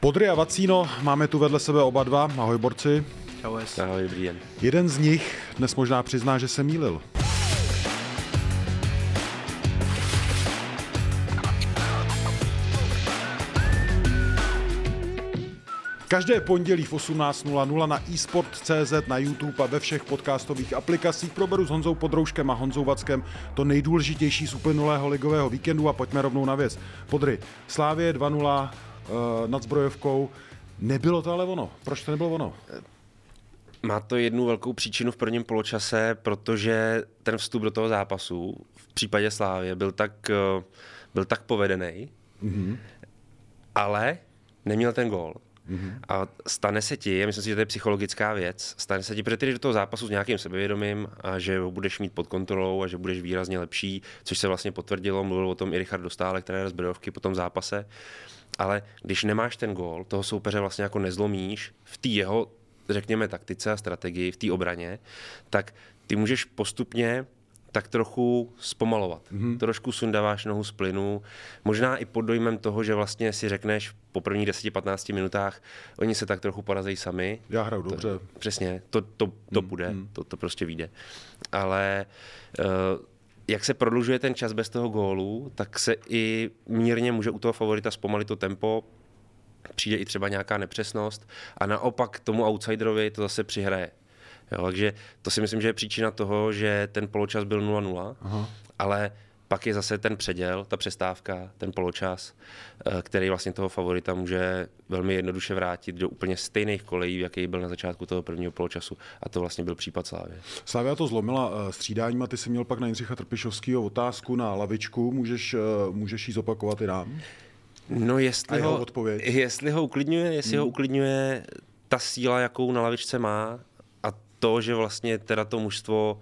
Podry a Vacíno máme tu vedle sebe oba dva. Ahoj borci. Ahoj. Ahoj, dobrý den. Jeden z nich dnes možná přizná, že se mýlil. Každé pondělí v 18.00 na eSport.cz, na YouTube a ve všech podcastových aplikacích proberu s Honzou Podrouškem a Honzou Vackem to nejdůležitější z uplynulého ligového víkendu a pojďme rovnou na věc. Podry, Slávě 2-0 uh, nad zbrojovkou. Nebylo to ale ono. Proč to nebylo ono? Má to jednu velkou příčinu v prvním poločase, protože ten vstup do toho zápasu v případě Slávě byl tak, eh, byl tak povedený, mm-hmm. ale neměl ten gól. Mm-hmm. A stane se ti, já myslím si, že to je psychologická věc, stane se ti, protože ty do toho zápasu s nějakým sebevědomím a že ho budeš mít pod kontrolou a že budeš výrazně lepší, což se vlastně potvrdilo, mluvil o tom i Richard Dostálek, trenér z Brodovky po tom zápase. Ale když nemáš ten gól, toho soupeře vlastně jako nezlomíš v té jeho, řekněme, taktice a strategii, v té obraně, tak ty můžeš postupně tak trochu zpomalovat. Mm-hmm. Trošku sundáváš nohu z plynu, možná i pod dojmem toho, že vlastně si řekneš po prvních 10-15 minutách, oni se tak trochu porazejí sami. Já hraju to, dobře. Přesně, to, to, to mm, bude, mm. To, to prostě vyjde. Ale uh, jak se prodlužuje ten čas bez toho gólu, tak se i mírně může u toho favorita zpomalit to tempo, přijde i třeba nějaká nepřesnost a naopak tomu outsiderovi to zase přihraje. Jo, takže to si myslím, že je příčina toho, že ten poločas byl 0-0, Aha. ale pak je zase ten předěl, ta přestávka, ten poločas, eh, který vlastně toho favorita může velmi jednoduše vrátit do úplně stejných kolejí, jaký byl na začátku toho prvního poločasu. A to vlastně byl případ Slávy. Slávia to zlomila eh, střídáním a ty jsi měl pak na Jindřicha Trpišovského otázku na lavičku. Můžeš, eh, můžeš jí zopakovat i nám? No jestli ho, odpověď. jestli ho uklidňuje, jestli hmm. ho uklidňuje ta síla, jakou na lavičce má a to, že vlastně teda to mužstvo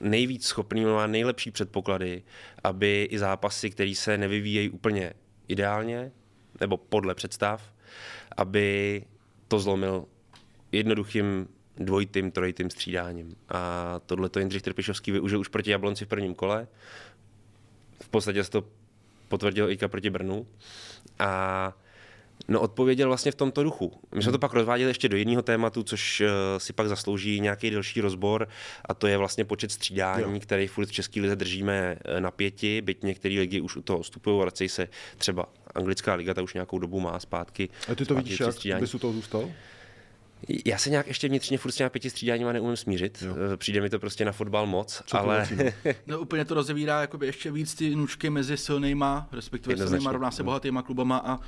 nejvíc schopný, má nejlepší předpoklady, aby i zápasy, které se nevyvíjejí úplně ideálně, nebo podle představ, aby to zlomil jednoduchým dvojitým, trojitým střídáním. A tohle to Jindřich Trpišovský využil už proti Jablonci v prvním kole. V podstatě se to potvrdil Ika proti Brnu. A No odpověděl vlastně v tomto duchu. My jsme to pak rozváděli ještě do jiného tématu, což uh, si pak zaslouží nějaký delší rozbor a to je vlastně počet střídání, jo. který furt v České lize držíme eh, na pěti, byť některé ligy už u toho vstupují, vracejí se třeba anglická liga, ta už nějakou dobu má zpátky. A ty to vidíš, jak bys u toho zůstal? Já se nějak ještě vnitřně furt s těmi pěti střídáníma neumím smířit. Jo. Eh, přijde mi to prostě na fotbal moc, Co ale... no úplně to rozevírá jakoby ještě víc ty nůžky mezi silnýma, respektive silnýma rovná se bohatýma klubama a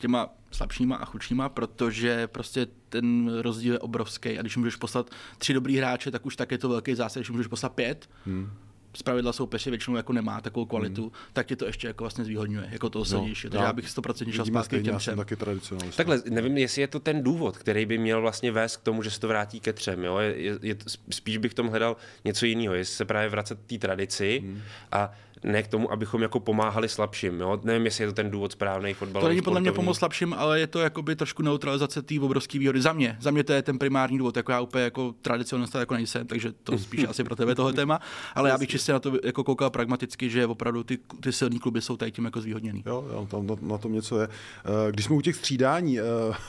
těma slabšíma a chudšíma, protože prostě ten rozdíl je obrovský a když můžeš poslat tři dobrý hráče, tak už tak je to velký zásah, když můžeš poslat pět, hmm zpravidla soupeř většinou jako nemá takovou kvalitu, hmm. tak tě to ještě jako vlastně zvýhodňuje, jako to silnější. No, Takže já bych 100% šel zpátky k těm třem. Taky Takhle, nevím, jestli je to ten důvod, který by měl vlastně vést k tomu, že se to vrátí ke třem. Jo? Je, je, je, spíš bych tom hledal něco jiného, jestli se právě vracet té tradici hmm. a ne k tomu, abychom jako pomáhali slabším. Jo? Nevím, jestli je to ten důvod správný fotbal. To není podle mě pomoc slabším, ale je to jakoby trošku neutralizace té obrovské výhody. Za mě, za mě to je ten primární důvod. Jako já úplně jako tradicionalista jako nejsem, takže to spíš asi pro tebe tohle téma. Ale já bych čistě na to jako koukal pragmaticky, že opravdu ty, ty silní kluby jsou tady tím jako zvýhodněný. Jo, jo tam na, na tom něco je. Eh, když jsme u těch střídání, eh,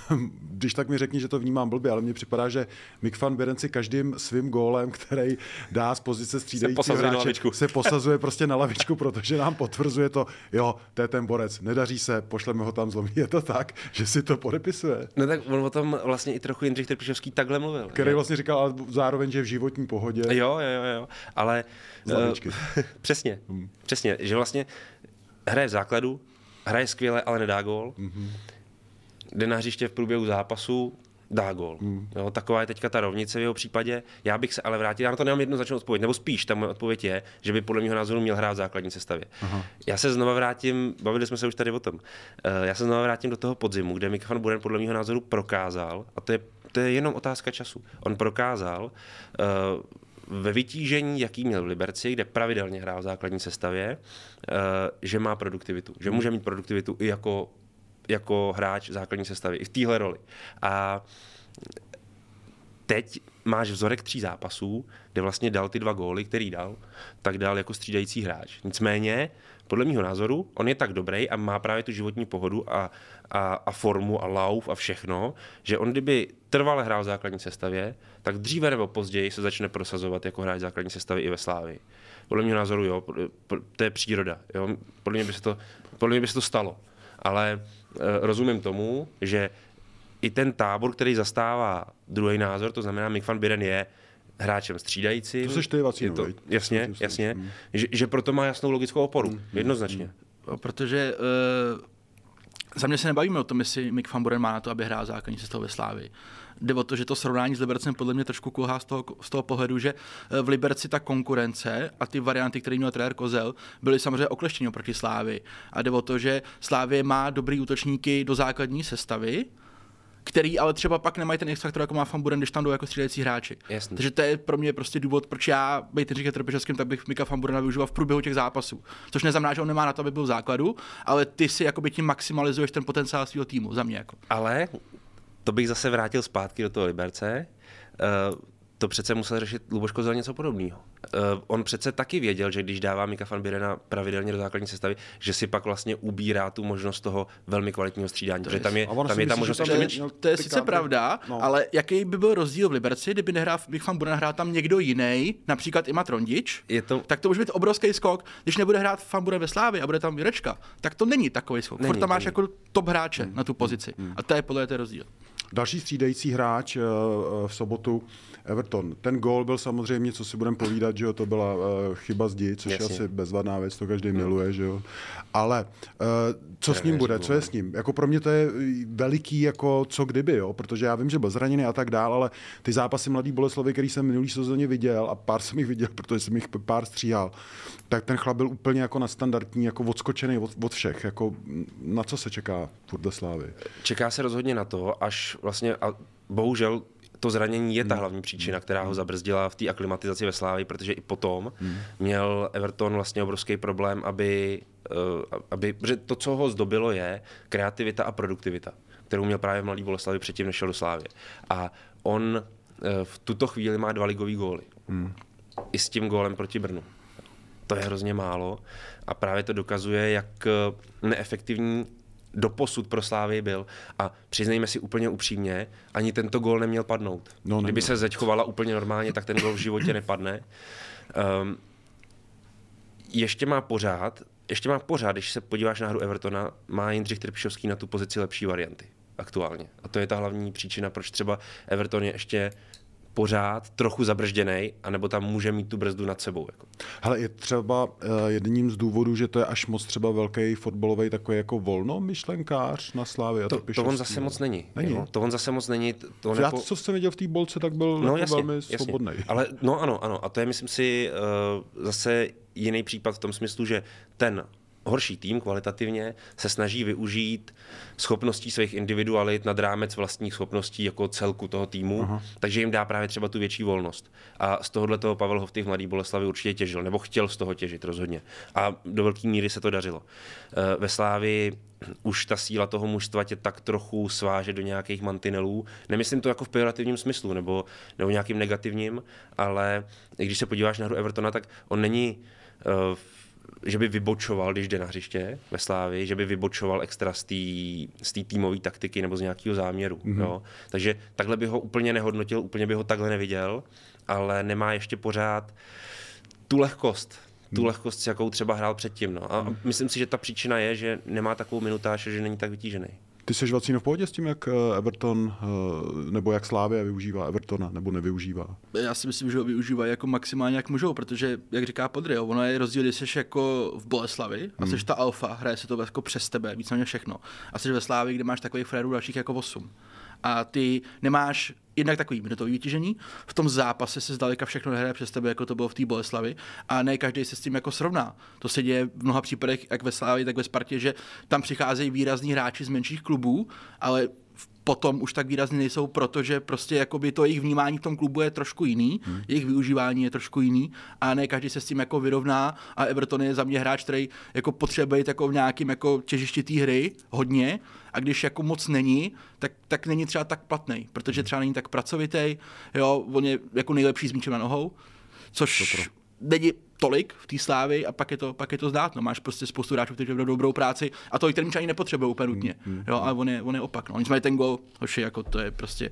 když tak mi řekni, že to vnímám blbě, ale mně připadá, že Mick van Beren si každým svým gólem, který dá z pozice střídajícího hráče, se posazuje prostě na lavičku trošičku, protože nám potvrzuje to, jo, to je ten borec, nedaří se, pošleme ho tam zlomí. Je to tak, že si to podepisuje. No tak on o tom vlastně i trochu Jindřich Trpišovský takhle mluvil. Který vlastně říkal ale zároveň, že je v životní pohodě. Jo, jo, jo, ale... Uh, přesně, hmm. přesně, že vlastně hraje v základu, hraje skvěle, ale nedá gól. Mm-hmm. Jde na hřiště v průběhu zápasu, dá gol. Hmm. Jo, taková je teďka ta rovnice v jeho případě. Já bych se ale vrátil, já na to nemám jednoznačnou odpověď, nebo spíš ta moje odpověď je, že by podle mého názoru měl hrát v základní sestavě. Aha. Já se znova vrátím, bavili jsme se už tady o tom, eh, já se znova vrátím do toho podzimu, kde Mika van Buren podle mého názoru prokázal, a to je, to je jenom otázka času, on prokázal uh, ve vytížení, jaký měl v Liberci, kde pravidelně hrál v základní sestavě, uh, že má produktivitu, že může mít produktivitu i jako jako hráč základní sestavy, i v téhle roli. A teď máš vzorek tří zápasů, kde vlastně dal ty dva góly, který dal, tak dal jako střídající hráč. Nicméně, podle mého názoru, on je tak dobrý a má právě tu životní pohodu a, a, a formu a lauf a všechno, že on kdyby trvale hrál v základní sestavě, tak dříve nebo později se začne prosazovat jako hráč základní sestavy i ve Slávii. Podle mého názoru, jo, to je příroda. Jo. Podle, mě by se to, podle mě by se to stalo. Ale rozumím tomu, že i ten tábor, který zastává druhý názor, to znamená Mick van Biren je hráčem střídajícím. To seš ty, Vacíno, to, Jasně, jasně. Hmm. Že, že proto má jasnou logickou oporu, hmm. jednoznačně. Hmm. Protože uh, za mě se nebavíme o tom, jestli Mick van Buren má na to, aby hrál základní sestavu ve Slávii. Jde o to, že to srovnání s Libercem podle mě trošku kulhá z toho, z toho pohledu, že eh, v Liberci ta konkurence a ty varianty, které měl trenér Kozel, byly samozřejmě okleštěny proti Slávy. A jde o to, že Slávě má dobrý útočníky do základní sestavy, který ale třeba pak nemají ten X-faktor, jako má Famburen, když tam jdou jako střídající hráči. Jasný. Takže to je pro mě prostě důvod, proč já, být říkat Trpešovským, tak bych Mika Famburena využíval v průběhu těch zápasů. Což neznamená, že on nemá na to, aby byl v základu, ale ty si jakoby tím maximalizuješ ten potenciál svého týmu, za mě. Jako. Ale to bych zase vrátil zpátky do toho Liberce. Uh, to přece musel řešit Luboško za něco podobného. Uh, on přece taky věděl, že když dává Mika van Birena pravidelně do základní sestavy, že si pak vlastně ubírá tu možnost toho velmi kvalitního střídání. To protože tam je, tam je ta možnost to, je, to je sice pravda, no. ale jaký by byl rozdíl v Liberci, kdyby nehrál Mik van Buren hrál tam někdo jiný, například Ima Trondič, je to... tak to může být obrovský skok. Když nebude hrát Van Buren ve Slávě a bude tam Jurečka, tak to není takový skok. Není, Furt tam máš není. jako top hráče hmm. na tu pozici. Hmm. A to je podle ten rozdíl. Další střídající hráč uh, v sobotu Everton. Ten gól byl samozřejmě, co si budeme povídat, že jo, to byla uh, chyba zdi, což Jasně. je asi bezvadná věc, to každý hmm. miluje, že jo. Ale co s ním bude, co je s ním? Jako pro mě to je veliký, jako co kdyby, jo, protože já vím, že byl zraněný a tak dál, ale ty zápasy mladý Boleslavy, který jsem minulý sezóně viděl a pár jsem jich viděl, protože jsem jich pár stříhal, tak ten chlap byl úplně jako na standardní, jako odskočený od, od všech. Jako na co se čeká v Slávy? Čeká se rozhodně na to, až vlastně, a bohužel to zranění je ta hmm. hlavní příčina, která ho hmm. zabrzdila v té aklimatizaci ve Slávii, protože i potom hmm. měl Everton vlastně obrovský problém, aby, uh, aby, protože to, co ho zdobilo, je kreativita a produktivita, kterou měl právě v Mladý Boleslavi předtím, než šel do Slávy. A on uh, v tuto chvíli má dva ligový góly. Hmm. I s tím gólem proti Brnu. To je hrozně málo a právě to dokazuje, jak eh, neefektivní doposud pro Slávy byl. A přiznejme si úplně upřímně, ani tento gol neměl padnout. No, Kdyby se zeď chovala úplně normálně, tak ten gol v životě nepadne. Um, ještě má pořád, ještě má pořád, když se podíváš na hru Evertona, má Jindřich Trpišovský na tu pozici lepší varianty aktuálně. A to je ta hlavní příčina, proč třeba Everton je ještě pořád trochu zabržděný, anebo tam může mít tu brzdu nad sebou. Jako. Hele, je třeba uh, jedním z důvodů, že to je až moc třeba velký fotbalový takový jako volno myšlenkář na Slávě. To, to on zase moc není. není. Jo? To on zase moc není. To Já, nepo... co jsem viděl v té bolce, tak byl no, jako jasně, velmi jasně. svobodný. Ale no ano, ano. A to je, myslím si, uh, zase jiný případ v tom smyslu, že ten horší tým kvalitativně se snaží využít schopností svých individualit nad rámec vlastních schopností jako celku toho týmu, Aha. takže jim dá právě třeba tu větší volnost. A z tohohle toho Pavel Hovty v Mladý Boleslavi určitě těžil, nebo chtěl z toho těžit rozhodně. A do velké míry se to dařilo. Eh, ve Slávi už ta síla toho mužstva tě tak trochu sváže do nějakých mantinelů. Nemyslím to jako v pejorativním smyslu nebo, nebo nějakým negativním, ale když se podíváš na hru Evertona, tak on není uh, že by vybočoval, když jde na hřiště ve Slávi, že by vybočoval extra z té týmové taktiky nebo z nějakého záměru. Mm-hmm. Jo? Takže takhle by ho úplně nehodnotil, úplně by ho takhle neviděl, ale nemá ještě pořád tu lehkost, tu hmm. lehkost, s jakou třeba hrál předtím. No. A hmm. myslím si, že ta příčina je, že nemá takovou minutáž, že není tak vytížený. Ty jsi Vacíno v pohodě s tím, jak eh, Everton eh, nebo jak Slávia využívá Evertona nebo nevyužívá? Já si myslím, že ho využívají jako maximálně jak můžou, protože, jak říká Podry, ono je rozdíl, když jsi jako v Boleslavi a hmm. jsi ta alfa, hraje se to jako přes tebe, víceméně všechno. A jsi ve Slávi, kde máš takových frérů dalších jako 8. A ty nemáš jednak takový minutový vytížení, v tom zápase se zdaleka všechno nehraje přes tebe, jako to bylo v té Boleslavi, a ne každý se s tím jako srovná. To se děje v mnoha případech, jak ve Slávi, tak ve Spartě, že tam přicházejí výrazní hráči z menších klubů, ale potom už tak výrazně nejsou, protože prostě jakoby to jejich vnímání v tom klubu je trošku jiný, hmm. jejich využívání je trošku jiný a ne každý se s tím jako vyrovná a Everton je za mě hráč, který jako potřebuje být jako v nějakým jako těžišti té hry hodně a když jako moc není, tak, tak není třeba tak platný, protože třeba není tak pracovitý, jo, on je jako nejlepší s míčem na nohou, což není tolik v té slávy a pak je to, pak je to zdát. No, máš prostě spoustu hráčů, kteří vedou dobrou práci a to který ani nepotřebuje úplně nutně. Mm, mm, jo, ale on je, on je opak. No. Nicméně ten gol, hoši, jako to je prostě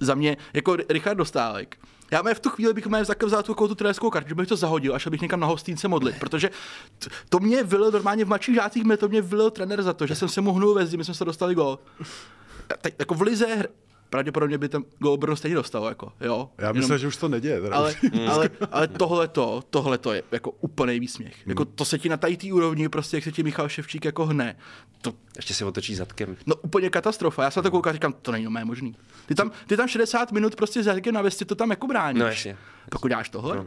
za mě, jako Richard Dostálek, já mě v tu chvíli bych mě vzal tu, tu trenérskou kartu, že bych to zahodil a šel bych někam na hostínce modlit, protože t- to mě vylil normálně v mladších žácích, mě to mě vylil trenér za to, že jsem se mu hnul ve zdi, my jsme se dostali gol. Tak, jako v lize pravděpodobně by ten gol Brno stejně dostal. Jako, jo? Já myslím, Jenom, že už to neděje. Teda. Ale, ale, ale tohle to, tohle to je jako úplný výsměch. Hmm. Jako to se ti na té úrovni, prostě jak se ti Michal Ševčík jako hne. To, Ještě se otočí zadkem. No úplně katastrofa. Já jsem to koukal, říkám, to není mé možný. Ty tam, ty tam 60 minut prostě zadkem na vesti, to tam jako bráníš. No jasně. Pokud děláš tohle. No.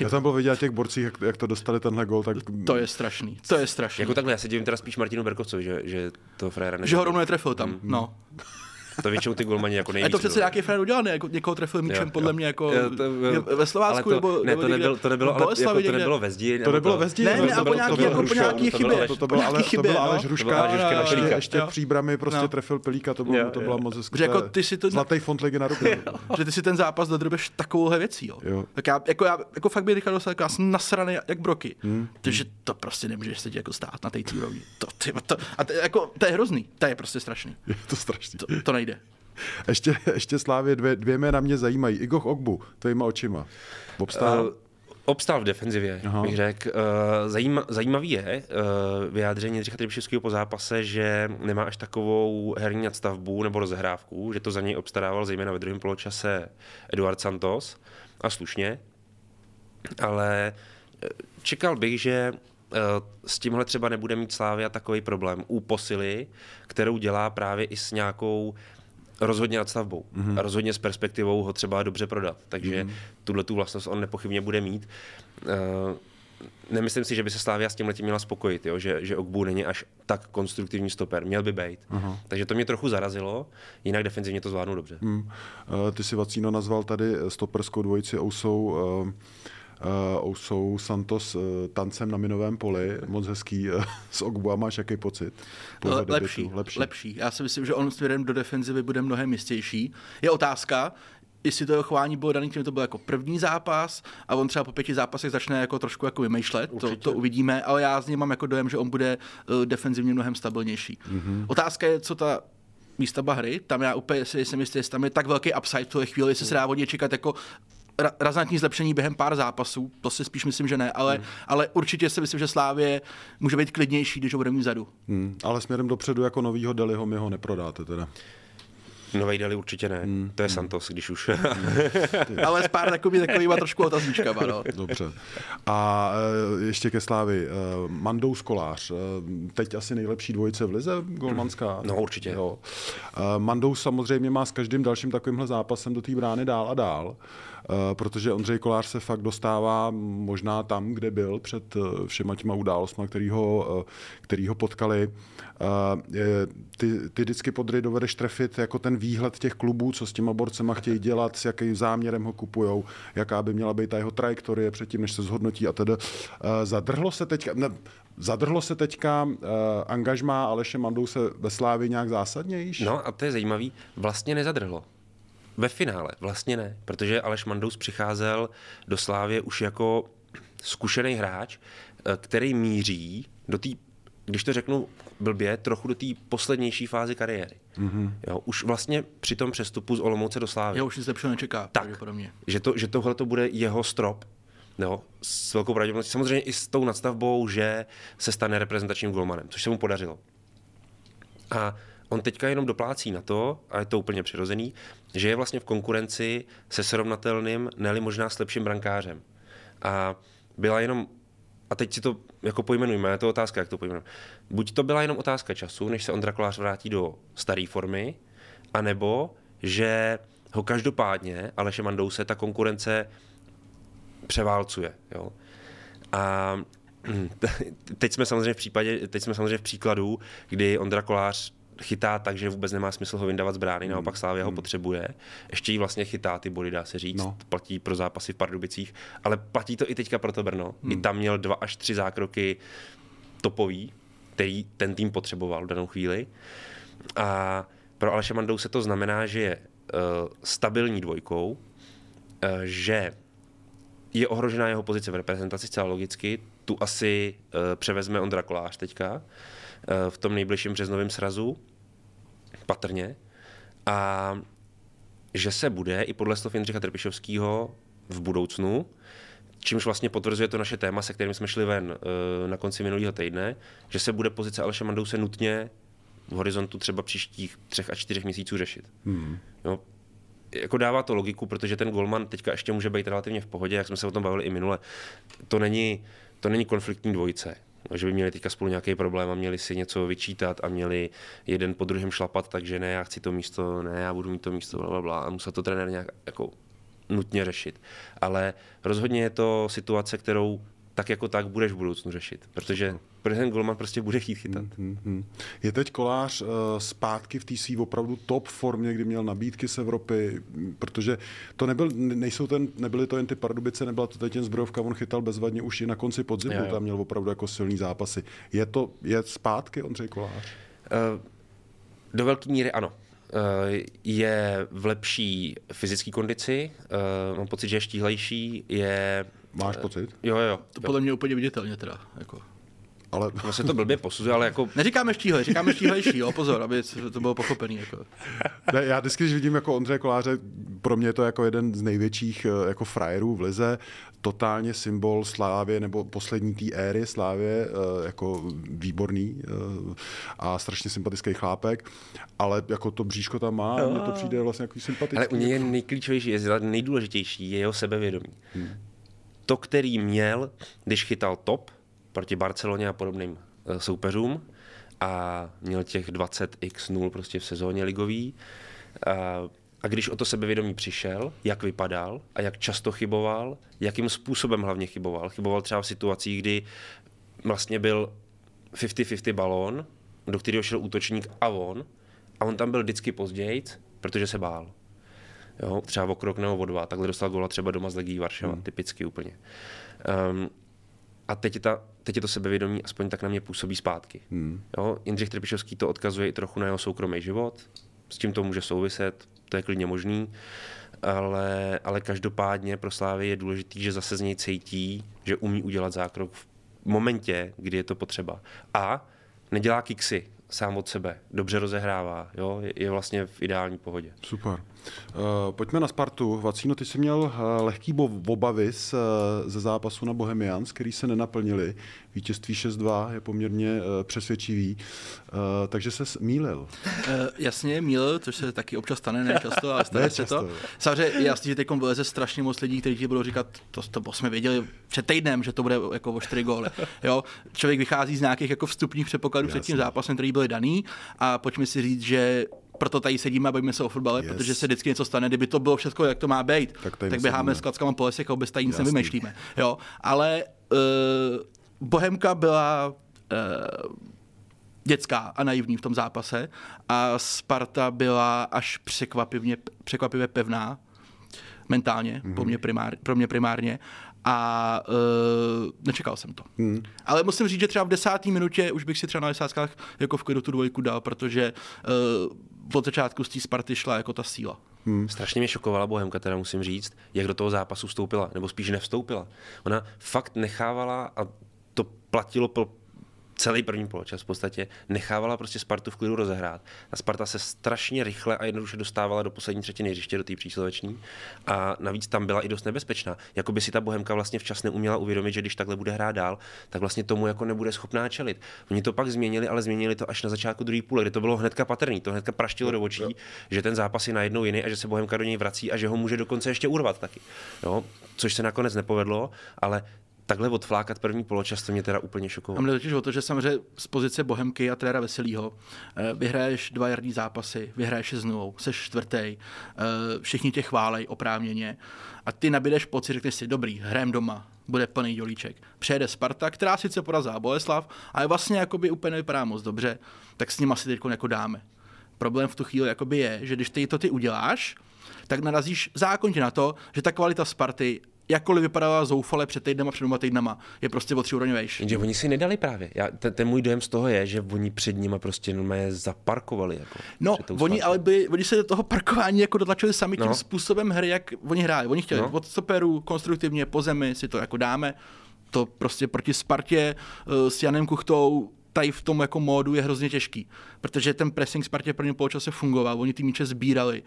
Já tam byl vidět těch borcích, jak, jak, to dostali tenhle gol, tak... To je strašný, to je strašný. Jako takhle, já se divím teda spíš Martinu Berkovcovi, že, že to fréra Že ho rovnou netrefil tam, mm. no. To většinou ty golmani jako nejvíc. A to přece nějaký Fred udělal, ne? Jako někoho trefil míčem, jo, podle jo. mě jako jo, to, jo. ve Slovácku, to, nebo, ne, to nebylo, to nebylo, ale jako to nebylo ve zdi. To nebylo ve zdi? Ne, ne, po nějaký, jako po nějaký chybě. To bylo ale, to bylo ale Žruška, ještě v příbrami prostě trefil Pelíka, to bylo, to byla moc hezké. Jako ty si to... Zlatý fond ligy na ruku. Že ty si ten zápas dodrbeš takovouhle věcí, jo. Tak já, jako já, jako fakt bych Richard dostal, já jsem nasraný jak broky. Takže to prostě nemůžeš se jako stát na té úrovni. To, ty, to, a to, jako, to je hrozný, to je prostě strašný. Je to strašný. To, to nejde. Ještě, ještě Slávě dvě, dvě jména mě zajímají. Igoch Ogbu, to jima očima. Obstál? Uh, obstál v defenzivě, Aha. bych řekl. Uh, zajíma, zajímavý je uh, vyjádření Jindřicha Trybšovského po zápase, že nemá až takovou herní nadstavbu nebo rozehrávku, že to za něj obstarával zejména ve druhém poločase Eduard Santos a slušně. Ale čekal bych, že s tímhle třeba nebude mít Slávia takový problém u posily, kterou dělá právě i s nějakou rozhodně nad stavbou. Mm-hmm. A rozhodně s perspektivou ho třeba dobře prodat. Takže mm-hmm. tuhle tu vlastnost on nepochybně bude mít. Uh, nemyslím si, že by se Slávia s tím letím měla spokojit, jo? Že, že Ogbu není až tak konstruktivní stoper. Měl by být. Uh-huh. Takže to mě trochu zarazilo, jinak defenzivně to zvládnu dobře. Hmm. Uh, ty si Vacíno nazval tady stoperskou dvojici Ousou uh, uh, Ousou Santos uh, tancem na minovém poli, moc hezký. Uh, s Ogbu a máš jaký pocit? No, lepší, lepší, lepší. Já si myslím, že on směrem do defenzivy bude mnohem jistější. Je otázka, jestli to jeho chování bylo daný tím, to byl jako první zápas a on třeba po pěti zápasech začne jako trošku jako vymýšlet, to, to, uvidíme, ale já z něj mám jako dojem, že on bude uh, defenzivně mnohem stabilnější. Mm-hmm. Otázka je, co ta výstavba hry, tam já úplně si jsem jistý, jestli tam je tak velký upside v tuhle chvíli, jestli se dá vodě čekat jako razantní zlepšení během pár zápasů, to si spíš myslím, že ne, ale, hmm. ale určitě si myslím, že Slávě může být klidnější, když ho bude mít vzadu. Hmm. Ale směrem dopředu jako novýho Deliho mi ho neprodáte teda. Nový Deli určitě ne. Hmm. To je hmm. Santos, když už. Ale s pár takový, takovýma trošku otazníčkama, no. Dobře. A e, ještě ke Slávi. E, Mandou Skolář. E, teď asi nejlepší dvojice v Lize, golmanská. No určitě. Jo. Mandou samozřejmě má s každým dalším takovýmhle zápasem do té brány dál a dál. Eh, protože Ondřej Kolář se fakt dostává možná tam, kde byl před eh, všema těma událostmi, který eh, který ho potkali. Ty, ty vždycky podry dovedeš trefit jako ten výhled těch klubů, co s těma borcema chtějí dělat, s jakým záměrem ho kupujou, jaká by měla být ta jeho trajektorie předtím, než se zhodnotí a tedy. Zadrhlo se teďka, ne, Zadrhlo se teďka angažmá Aleše Mandou se ve Slávi nějak zásadně již? No a to je zajímavý, vlastně nezadrhlo. Ve finále vlastně ne, protože Aleš Mandous přicházel do Slávě už jako zkušený hráč, eh, který míří do té, když to řeknu blbě, trochu do té poslednější fázy kariéry. Mm-hmm. Jo, už vlastně při tom přestupu z Olomouce do Slávy. Já už nic lepšího nečeká. Tak, že, to, že tohle to bude jeho strop, Jo, s velkou pravděpodobností. Samozřejmě i s tou nadstavbou, že se stane reprezentačním golmanem, což se mu podařilo. A on teďka jenom doplácí na to, a je to úplně přirozený, že je vlastně v konkurenci se srovnatelným, neli možná s lepším brankářem. A byla jenom, a teď si to jako pojmenujme, je to otázka, jak to pojmenujeme. Buď to byla jenom otázka času, než se Ondra Kolář vrátí do staré formy, anebo že ho každopádně Aleše Mandouse ta konkurence převálcuje. Jo? A teď jsme samozřejmě v případě, teď jsme samozřejmě v příkladu, kdy Ondra Kolář chytá tak, že vůbec nemá smysl ho vyndávat z brány, hmm. naopak Slávia hmm. ho potřebuje. Ještě jí vlastně chytá ty body, dá se říct. No. Platí pro zápasy v Pardubicích, ale platí to i teďka pro to Brno. Hmm. I tam měl dva až tři zákroky topový, který ten tým potřeboval v danou chvíli. A pro Aleše Mandou se to znamená, že je uh, stabilní dvojkou, uh, že je ohrožená jeho pozice v reprezentaci zcela logicky. Tu asi uh, převezme Ondra Kolář teďka uh, v tom nejbližším březnovém srazu patrně, a že se bude i podle slov Jindřicha Trpišovského v budoucnu, čímž vlastně potvrzuje to naše téma, se kterým jsme šli ven eh, na konci minulého týdne, že se bude pozice Aleše Mandouse nutně v horizontu třeba příštích třech a čtyřech měsíců řešit. Hmm. Jo, jako dává to logiku, protože ten golman teďka ještě může být relativně v pohodě, jak jsme se o tom bavili i minule. To není, to není konfliktní dvojice že by měli teďka spolu nějaký problém a měli si něco vyčítat a měli jeden po druhém šlapat, takže ne, já chci to místo, ne, já budu mít to místo, bla, bla. A musel to trenér nějak jako nutně řešit. Ale rozhodně je to situace, kterou tak jako tak budeš v budoucnu řešit, protože protože ten golman prostě bude chtít chytat. Hmm, hmm, hmm. Je teď kolář uh, zpátky v té svý opravdu top formě, kdy měl nabídky z Evropy, protože to nebyl, nejsou ten, nebyly to jen ty Pardubice, nebyla to teď jen zbrojovka, on chytal bezvadně už i na konci podzimu, jo, jo. tam měl opravdu jako silný zápasy. Je to, je zpátky Ondřej Kolář? Uh, do velké míry ano eh, je v lepší fyzické kondici, mám pocit, že je štíhlejší, je... Máš pocit? Jo, jo. To podle mě úplně viditelně teda. Jako ale... Se to blbě posuzuje, ale jako... Neříkáme štíhle, říkáme štíhlejší, jo, pozor, aby to bylo pochopený. Jako. Ne, já vždycky, když vidím jako Ondřeje Koláře, pro mě je to jako jeden z největších eh, jako frajerů v lize, totálně symbol Slávě nebo poslední té éry Slávě, eh, jako výborný eh, a strašně sympatický chlápek, ale jako to bříško tam má, no. mně to přijde vlastně jako sympatický. Ale u něj je nejklíčovější, je nejdůležitější, je jeho sebevědomí. Hmm. To, který měl, když chytal top, proti Barceloně a podobným eh, soupeřům a měl těch 20x0 prostě v sezóně ligový. A, a když o to sebevědomí přišel, jak vypadal a jak často chyboval, jakým způsobem hlavně chyboval. Chyboval třeba v situacích, kdy vlastně byl 50-50 balón, do kterého šel útočník a on, a on tam byl vždycky později, protože se bál. Jo, třeba o krok nebo o dva. Takhle dostal gola třeba doma z Legii Varšava, hmm. typicky úplně. Um, a teď je, ta, teď je to sebevědomí, aspoň tak na mě působí zpátky. Hmm. Jo? Jindřich Trpišovský to odkazuje i trochu na jeho soukromý život, s tím to může souviset, to je klidně možný, ale, ale každopádně pro Slávy je důležitý, že zase z něj cítí, že umí udělat zákrok v momentě, kdy je to potřeba. A nedělá kiksy sám od sebe, dobře rozehrává, jo? Je, je vlastně v ideální pohodě. Super. Uh, pojďme na Spartu. Vacíno, ty jsi měl uh, lehký obavy z, uh, ze zápasu na Bohemians, který se nenaplnili. Vítězství 6-2 je poměrně uh, přesvědčivý, uh, takže se mýlil. Uh, jasně, mýlil, což se taky občas stane, ne často, ale stane se to. Samozřejmě je jasný, že teď vyleze strašně moc lidí, kteří ti budou říkat, to, to jsme věděli před týdnem, že to bude jako o 4 góly. Jo? Člověk vychází z nějakých jako vstupních předpokladů před tím zápasem, který byly daný a pojďme si říct, že proto tady sedíme a bavíme se o fotbale, yes. protože se vždycky něco stane. Kdyby to bylo všechno, jak to má být, tak, tak běháme s klackama po lesech a vůbec tady nic nevymýšlíme. Jo? Ale uh, Bohemka byla uh, dětská a naivní v tom zápase a Sparta byla až překvapivě, překvapivě pevná mentálně, mm-hmm. pro, mě primár, pro mě primárně a uh, nečekal jsem to. Hmm. Ale musím říct, že třeba v desáté minutě už bych si třeba na desátkách jako v klidu tu dvojku dal, protože uh, od začátku z té Sparty šla jako ta síla. Hmm. Strašně mě šokovala Bohemka, teda musím říct, jak do toho zápasu vstoupila, nebo spíš nevstoupila. Ona fakt nechávala, a to platilo pro celý první poločas v podstatě nechávala prostě Spartu v klidu rozehrát. A Sparta se strašně rychle a jednoduše dostávala do poslední třetiny hřiště, do té přísloveční. A navíc tam byla i dost nebezpečná. Jako by si ta Bohemka vlastně včas neuměla uvědomit, že když takhle bude hrát dál, tak vlastně tomu jako nebude schopná čelit. Oni to pak změnili, ale změnili to až na začátku druhé půle, kde to bylo hnedka patrný, to hnedka praštilo do očí, že ten zápas je najednou jiný a že se Bohemka do něj vrací a že ho může dokonce ještě urvat taky. Jo? Což se nakonec nepovedlo, ale takhle odflákat první poločas, to mě teda úplně šokovalo. A mě totiž o to, že samozřejmě z pozice Bohemky a trenéra Veselýho eh, vyhraješ dva jarní zápasy, vyhraješ s nulou, seš čtvrtý, eh, všichni tě chválej oprávněně a ty nabídeš pocit, řekneš si, dobrý, hrajem doma, bude plný dělíček. Přejede Sparta, která sice porazila Boleslav, ale vlastně jakoby úplně nevypadá moc dobře, tak s ním asi teď jako dáme. Problém v tu chvíli jakoby je, že když ty to ty uděláš, tak narazíš zákonitě na to, že ta kvalita Sparty jakkoliv vypadala zoufale před týdnem a před dvěma týdnama, je prostě o tři úrovně vejš. Jenže oni si nedali právě. Já, ten, ten, můj dojem z toho je, že oni před nimi prostě normálně zaparkovali. Jako, no, oni ale by, oni se do toho parkování jako dotlačili sami no. tím způsobem hry, jak oni hráli. Oni chtěli no. od stoperu konstruktivně po zemi si to jako dáme. To prostě proti Spartě uh, s Janem Kuchtou tady v tom jako módu je hrozně těžký, protože ten pressing Spartě první poločase fungoval, oni ty míče sbírali.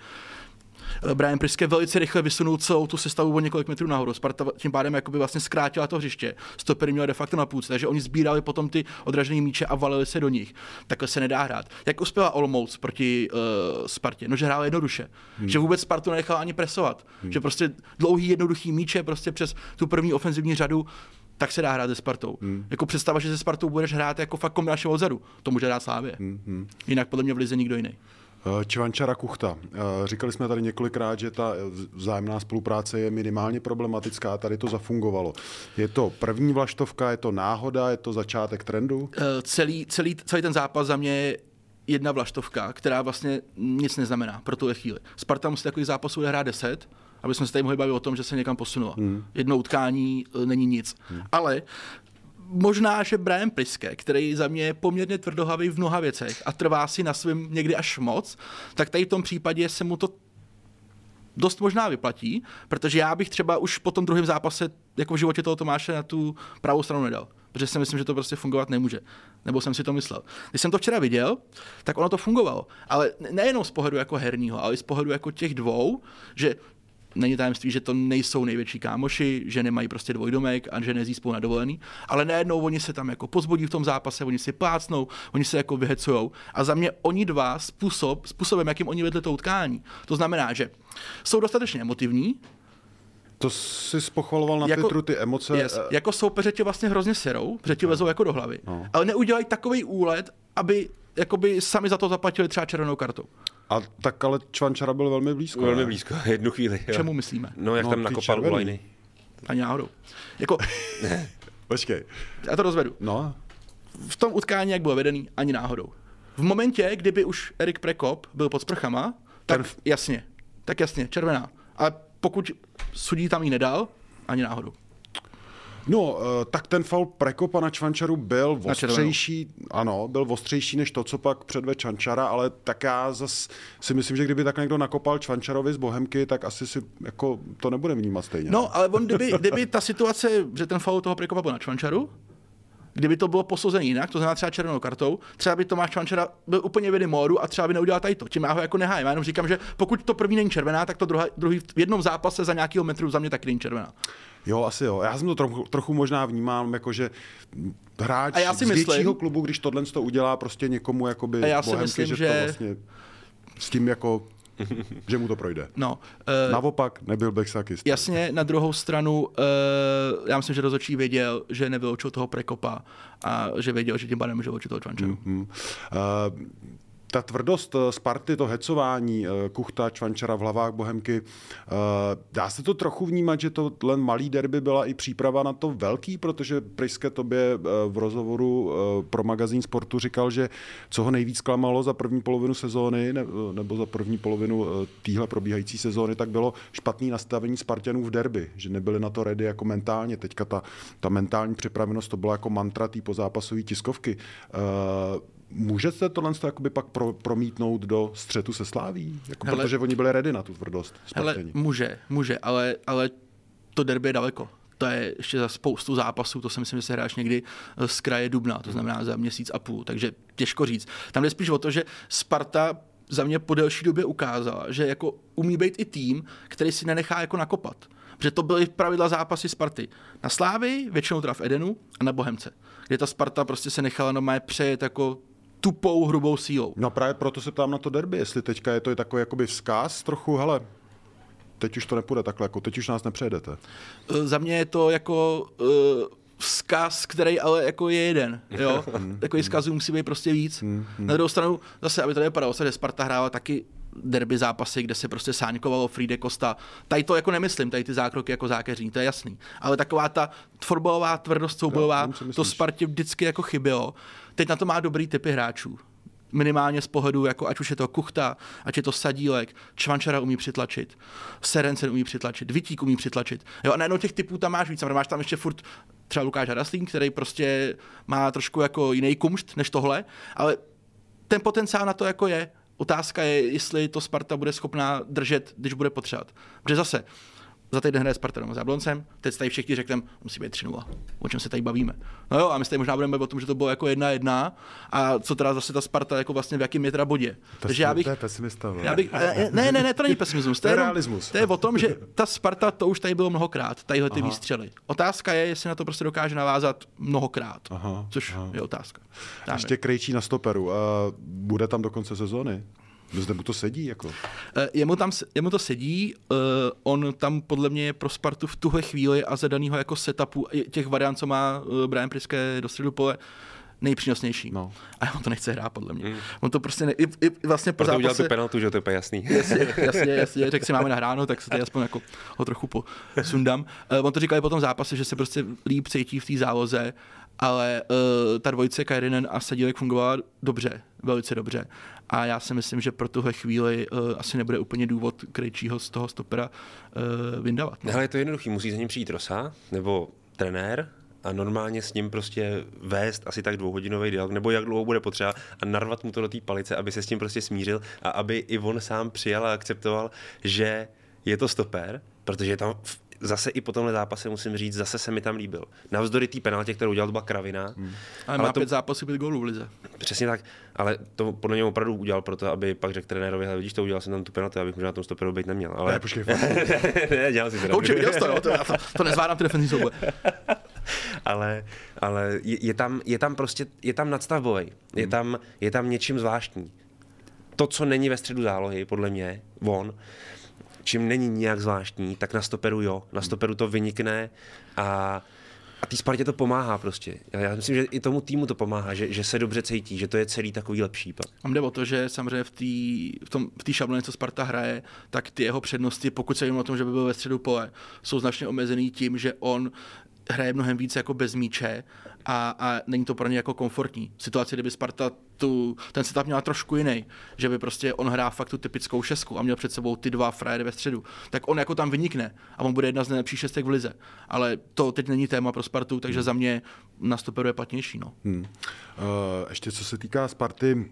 Eh, Brian Priske velice rychle vysunul celou tu sestavu o několik metrů nahoru. Sparta tím pádem jakoby vlastně zkrátila to hřiště. Stopery měli de facto na půlce, takže oni sbírali potom ty odražené míče a valili se do nich. Takhle se nedá hrát. Jak uspěla Olomouc proti uh, Spartě? No, že hrála jednoduše. Hmm. Že vůbec Spartu nenechala ani presovat. Hmm. Že prostě dlouhý jednoduchý míče prostě přes tu první ofenzivní řadu tak se dá hrát se Spartou. Hmm. Jako představa, že se Spartou budeš hrát jako fakt kombinačně odzadu. To může dát Slávě. Hmm. hmm. Jinak podle mě v lize nikdo jiný. Eh, Čvančara Kuchta. Eh, říkali jsme tady několikrát, že ta vzájemná spolupráce je minimálně problematická, tady to zafungovalo. Je to první vlaštovka, je to náhoda, je to začátek trendu? Eh, celý, celý, celý ten zápas za mě je jedna vlaštovka, která vlastně nic neznamená pro tu chvíli. Sparta musí takový zápasů hrát 10, aby jsme se tady mohli bavit o tom, že se někam posunula. Hmm. Jedno utkání není nic. Hmm. Ale možná, že Brian Priske, který za mě je poměrně tvrdohavý v mnoha věcech a trvá si na svém někdy až moc, tak tady v tom případě se mu to dost možná vyplatí, protože já bych třeba už po tom druhém zápase jako v životě toho Tomáše na tu pravou stranu nedal. Protože si myslím, že to prostě fungovat nemůže. Nebo jsem si to myslel. Když jsem to včera viděl, tak ono to fungovalo. Ale nejenom z pohledu jako herního, ale i z pohledu jako těch dvou, že není tajemství, že to nejsou největší kámoši, že nemají prostě dvojdomek a že nezí spolu na dovolený, ale najednou oni se tam jako pozbudí v tom zápase, oni si plácnou, oni se jako vyhecujou a za mě oni dva způsob, způsobem, jakým oni vedli to utkání. To znamená, že jsou dostatečně emotivní, to si spochvaloval na jako, Twitteru ty emoce. Yes, jako soupeře tě vlastně hrozně serou, protože ti vezou jako do hlavy. No. Ale neudělají takový úlet, aby jakoby sami za to zaplatili třeba červenou kartu. A tak ale Čvančara byl velmi blízko. Velmi ne? blízko, jednu chvíli. Jo. Čemu myslíme? No, jak no, tam nakopal u lajny. Ani náhodou. Jako... Počkej. Já to rozvedu. No. V tom utkání, jak bylo vedený, ani náhodou. V momentě, kdyby už Erik Prekop byl pod sprchama, tak Ten... jasně. Tak jasně, červená. A pokud sudí tam ji nedal, ani náhodou. No, eh, tak ten faul Prekopa na Čvančaru byl ostřejší, ano, byl ostřejší než to, co pak předve Čvančara, ale tak já zas si myslím, že kdyby tak někdo nakopal Čvančarovi z Bohemky, tak asi si jako to nebude vnímat stejně. No, ale on, kdyby, kdyby ta situace, že ten faul toho Prekopa byl na Čvančaru, kdyby to bylo posouzeno jinak, to znamená třeba červenou kartou, třeba by Tomáš Čvančara byl úplně v módu a třeba by neudělal tady to. Tím já ho jako nehájím. Já jenom říkám, že pokud to první není červená, tak to druhý, druhý v jednom zápase za nějakého metru za mě taky není červená. Jo, asi jo. Já jsem to trochu, trochu možná vnímám, jako že hráč a já si z myslím, většího klubu, když tohle to udělá prostě někomu jakoby a já si bohemky, myslím, že, že to vlastně s tím jako že mu to projde. No, uh, Naopak nebyl Bexakist. Jasně, na druhou stranu, uh, já myslím, že rozhodčí věděl, že nevyloučil toho Prekopa a že věděl, že tím pádem může vyloučit toho Čvančaru. Mm-hmm. Uh, ta tvrdost eh, Sparty, to hecování, eh, Kuchta, Čvančara v hlavách Bohemky, eh, dá se to trochu vnímat, že to len malý derby byla i příprava na to velký, protože Priske tobě v rozhovoru pro magazín sportu říkal, že co ho nejvíc klamalo za první polovinu sezóny nebo za první polovinu téhle probíhající sezóny, tak bylo špatný nastavení Spartanů v derby, že nebyli na to ready jako mentálně. Teďka ta, ta mentální připravenost, to byla jako mantra té pozápasové tiskovky. Může se tohle jakoby pak pro, promítnout do střetu se Sláví? Jako, hele, protože oni byli ready na tu tvrdost. Hele, může, může, ale, ale to derby je daleko. To je ještě za spoustu zápasů, to si myslím, že se hráš někdy z kraje Dubna, to znamená za měsíc a půl, takže těžko říct. Tam jde spíš o to, že Sparta za mě po delší době ukázala, že jako umí být i tým, který si nenechá jako nakopat. Protože to byly pravidla zápasy Sparty. Na Slávy, většinou teda v Edenu a na Bohemce. Kde ta Sparta prostě se nechala normálně přejet jako tupou, hrubou sílou. No právě proto se ptám na to derby, jestli teďka je to takový jakoby vzkaz trochu, hele, teď už to nepůjde takhle, jako teď už nás nepřejedete? Za mě je to jako uh, vzkaz, který ale jako je jeden, jo. Takový vzkazů musí být prostě víc. Na druhou stranu, zase, aby to nevypadalo, že Sparta hrála taky derby zápasy, kde se prostě sáňkovalo Fride Costa. Tady to jako nemyslím, tady ty zákroky jako zákeřní, to je jasný. Ale taková ta fotbalová tvrdost soubojová, to Spartě vždycky jako chybělo. Teď na to má dobrý typy hráčů minimálně z pohledu, jako ať už je to Kuchta, ať je to Sadílek, Čvančara umí přitlačit, Serencen umí přitlačit, Vitík umí přitlačit. Jo, a najednou těch typů tam máš víc, máš tam ještě furt třeba Lukáš Haraslín, který prostě má trošku jako jiný kumšt než tohle, ale ten potenciál na to jako je. Otázka je, jestli to Sparta bude schopná držet, když bude potřebovat. Protože zase, za týden hraje Sparta doma s Jabloncem, teď tady všichni řekneme, musí být 3 O čem se tady bavíme? No jo, a my se tady možná budeme bavit o tom, že to bylo jako jedna jedna a co teda zase ta Sparta jako vlastně v jakém je teda bodě. To, Takže já bych, to je pesimista. Já bych, ne, ne, ne, to není pesimismus. To je, realismus. To je o tom, že ta Sparta, to už tady bylo mnohokrát, tadyhle ty Aha. výstřely. Otázka je, jestli na to prostě dokáže navázat mnohokrát, Aha. což Aha. je otázka. Dáme. Ještě krejčí na stoperu. Uh, bude tam do konce sezóny? Zde mu to sedí? Jako? Eh, jemu, tam, jemu to sedí, uh, on tam podle mě je pro Spartu v tuhle chvíli a za daného jako setupu těch variant, co má uh, Brian Priske do středu pole, nejpřínosnější. No. A on to nechce hrát, podle mě. Mm. On to prostě ne, i, i vlastně po zápase... udělal tu penaltu, že to je úplně jasný. Jasně, jasně, jasně řekl si máme nahráno, tak se tady aspoň jako ho trochu posundám. Uh, on to říkal i po tom zápase, že se prostě líp cítí v té záloze ale uh, ta dvojice Kairinen a Sadílek fungovala dobře, velice dobře. A já si myslím, že pro tuhle chvíli uh, asi nebude úplně důvod Krejčího z toho stopera uh, vyndavat. No. Ale je to jednoduchý, musí za ním přijít Rosa, nebo trenér, a normálně s ním prostě vést asi tak dvouhodinový dialog, nebo jak dlouho bude potřeba a narvat mu to do té palice, aby se s tím prostě smířil a aby i on sám přijal a akceptoval, že je to stoper, protože je tam zase i po tomhle zápase musím říct, zase se mi tam líbil. Navzdory té penaltě, kterou udělal, to byla kravina. Hmm. Ale, ale má to, pět zápasů, pět gólů v lize. Přesně tak, ale to podle něj opravdu udělal proto, aby pak řekl trenérovi, ale vidíš, to udělal jsem tam tu penaltu, abych možná na tom stoperu být neměl. Ale... Ne, počkej, ne, dělal si Kouči, viděl to, jo? To, to, to nezvládám ty defenzivní souboje. ale, ale je, je, tam, je tam prostě, je tam nadstavbový, je, hmm. tam, je tam něčím zvláštní. To, co není ve středu zálohy, podle mě, on, čím není nijak zvláštní, tak na stoperu jo. Na stoperu to vynikne a a té Spartě to pomáhá prostě. Já myslím, že i tomu týmu to pomáhá, že, že se dobře cítí, že to je celý takový lepší. Pak. Mám jde o to, že samozřejmě v té v tom, v šabloně, co Sparta hraje, tak ty jeho přednosti, pokud se jim o tom, že by byl ve středu pole, jsou značně omezený tím, že on hraje mnohem více jako bez míče a, a není to pro ně jako komfortní. Situace, kdyby Sparta tu, ten setup měla trošku jiný, že by prostě on hrá fakt tu typickou šestku a měl před sebou ty dva frajery ve středu, tak on jako tam vynikne a on bude jedna z nejlepších šestek v lize. Ale to teď není téma pro Spartu, takže hmm. za mě na stoperu je platnější. No. Hmm. Uh, ještě co se týká Sparty,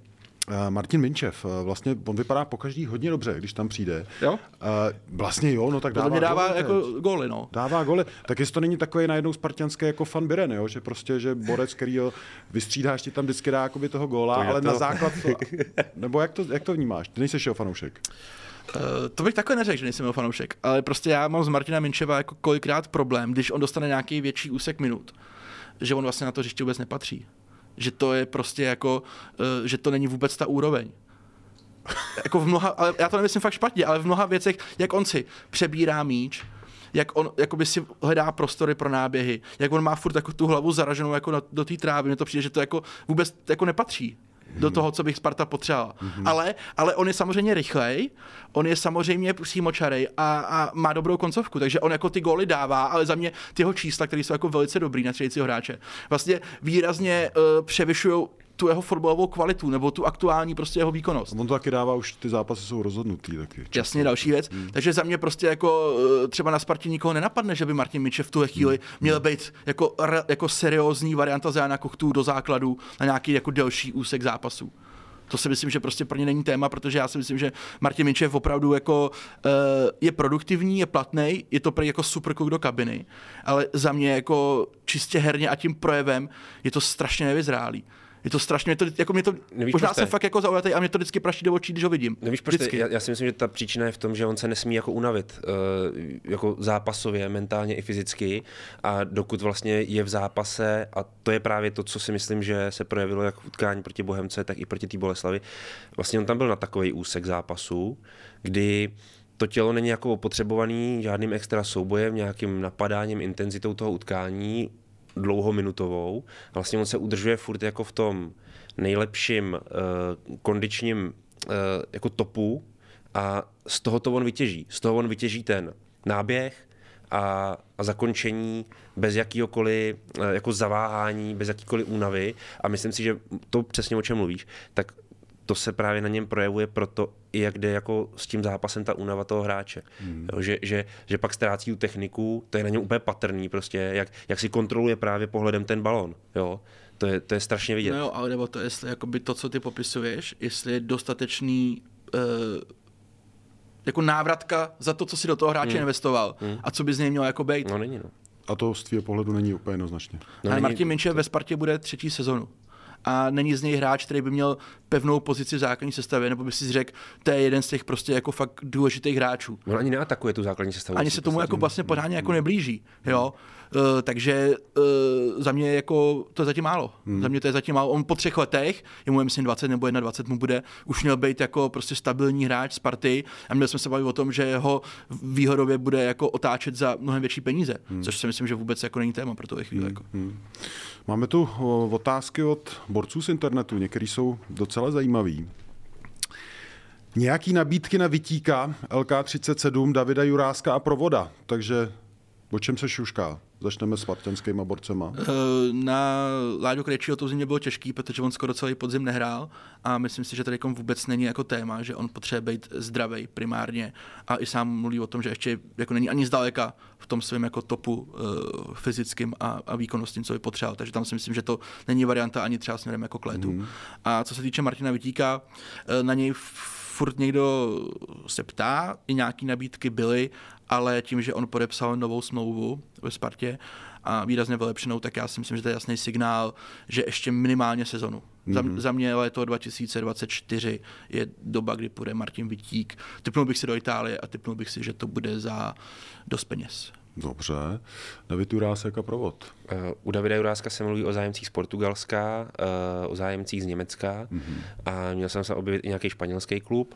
Martin Minčev, eh, vlastně on vypadá po každý hodně dobře, když tam přijde. Jo? Uh, vlastně jo, no tak dává, dává goly, jako góly, no. Dává goly. Tak jestli to není takové najednou spartianské jako fan Biren, jo? že prostě, že borec, který ho vystřídáš, ti tam vždycky dá jakoby toho góla, to ale to. na základ to, nebo jak to, jak to vnímáš? Ty nejsi jeho fanoušek. Uh, to bych takhle neřekl, že nejsem jeho fanoušek, ale prostě já mám z Martina Minčeva jako kolikrát problém, když on dostane nějaký větší úsek minut, že on vlastně na to hřiště vůbec nepatří že to je prostě jako, uh, že to není vůbec ta úroveň. jako v mnoha, ale já to nemyslím fakt špatně, ale v mnoha věcech, jak on si přebírá míč, jak on jakoby si hledá prostory pro náběhy, jak on má furt jako tu hlavu zaraženou jako na, do té trávy, mně to přijde, že to jako vůbec jako nepatří do toho, co bych Sparta potřebovala. Mm-hmm. Ale, ale on je samozřejmě rychlej, on je samozřejmě přímočarej a, a má dobrou koncovku, takže on jako ty góly dává, ale za mě ty jeho čísla, které jsou jako velice dobrý na středícího hráče, vlastně výrazně uh, převyšují tu jeho fotbalovou kvalitu nebo tu aktuální prostě jeho výkonnost. On to taky dává, už ty zápasy jsou rozhodnutý taky. Často. Jasně, další věc. Hmm. Takže za mě prostě jako eh, třeba na Spartě nikoho nenapadne, že by Martin Miče v tuhle chvíli hmm. měl být jako, jako seriózní varianta Zajana Kochtů do základu na nějaký jako delší úsek zápasu. To si myslím, že prostě pro ně není téma, protože já si myslím, že Martin Minčev opravdu jako uh, je produktivní, je platný, je to prý jako super do kabiny, ale za mě jako čistě herně a tím projevem je to strašně nevyzrálý. Je to strašně, to, jako mě to, Nevíš, možná jsem fakt jako zaujatý a mě to vždycky praší do očí, když ho vidím. Nevíš, proč já, já, si myslím, že ta příčina je v tom, že on se nesmí jako unavit, uh, jako zápasově, mentálně i fyzicky a dokud vlastně je v zápase a to je právě to, co si myslím, že se projevilo jak v utkání proti Bohemce, tak i proti té Boleslavi. Vlastně on tam byl na takový úsek zápasu, kdy to tělo není jako opotřebovaný žádným extra soubojem, nějakým napadáním, intenzitou toho utkání, dlouhominutovou. Vlastně on se udržuje furt jako v tom nejlepším uh, kondičním uh, jako topu a z toho to on vytěží. Z toho on vytěží ten náběh a, a zakončení bez jakýhokoliv uh, jako zaváhání, bez jakýkoliv únavy a myslím si, že to přesně o čem mluvíš, tak to se právě na něm projevuje proto, jak jde jako s tím zápasem ta únava toho hráče. Hmm. Jo, že, že, že, pak ztrácí tu techniku, to je na něm úplně patrný, prostě, jak, jak si kontroluje právě pohledem ten balon. Jo? To je, to je strašně vidět. No jo, ale nebo to, jestli jakoby to, co ty popisuješ, jestli je dostatečný uh, jako návratka za to, co si do toho hráče hmm. investoval hmm. a co by z něj mělo jako být. No není, no. A to z tvého pohledu není úplně jednoznačně. No, ale Martin Minče to... ve Spartě bude třetí sezonu a není z něj hráč, který by měl pevnou pozici v základní sestavě, nebo by si řekl, to je jeden z těch prostě jako fakt důležitých hráčů. On ani neatakuje tu základní sestavu. Ani se tomu jako vlastně pořádně jako neblíží. Jo? Uh, takže uh, za mě jako to je zatím málo. Hmm. Za mě to je zatím málo. On po třech letech, je mu myslím 20 nebo 21 mu bude, už měl být jako prostě stabilní hráč z party a měli jsme se bavit o tom, že jeho výhodově bude jako otáčet za mnohem větší peníze, hmm. což si myslím, že vůbec jako není téma pro to chvíli. Hmm. Jako. Hmm. Máme tu otázky od borců z internetu, některý jsou docela zajímavý. Nějaký nabídky na Vytíka, LK37, Davida Juráska a Provoda, takže o čem se šušká? Začneme s spartanskýma borcema. Eh, na Láďu Krejčího to zimě bylo těžký, protože on skoro celý podzim nehrál a myslím si, že tady vůbec není jako téma, že on potřebuje být zdravý primárně a i sám mluví o tom, že ještě jako není ani zdaleka v tom svém jako topu uh, fyzickým a, a výkonnostním, co by potřeboval. Takže tam si myslím, že to není varianta ani třeba směrem jako k létu. Mm. A co se týče Martina Vytíka, uh, na něj furt někdo se ptá, i nějaké nabídky byly, ale tím, že on podepsal novou smlouvu ve Spartě a výrazně vylepšenou, tak já si myslím, že to je jasný signál, že ještě minimálně sezonu. Mm-hmm. Za, za mě léto 2024 je doba, kdy půjde Martin Vitík. Typnul bych si do Itálie a typnul bych si, že to bude za dost peněz. Dobře. David Jurásek a provod. Uh, u Davida Juráska se mluví o zájemcích z Portugalska, uh, o zájemcích z Německa mm-hmm. a měl jsem se objevit i nějaký španělský klub,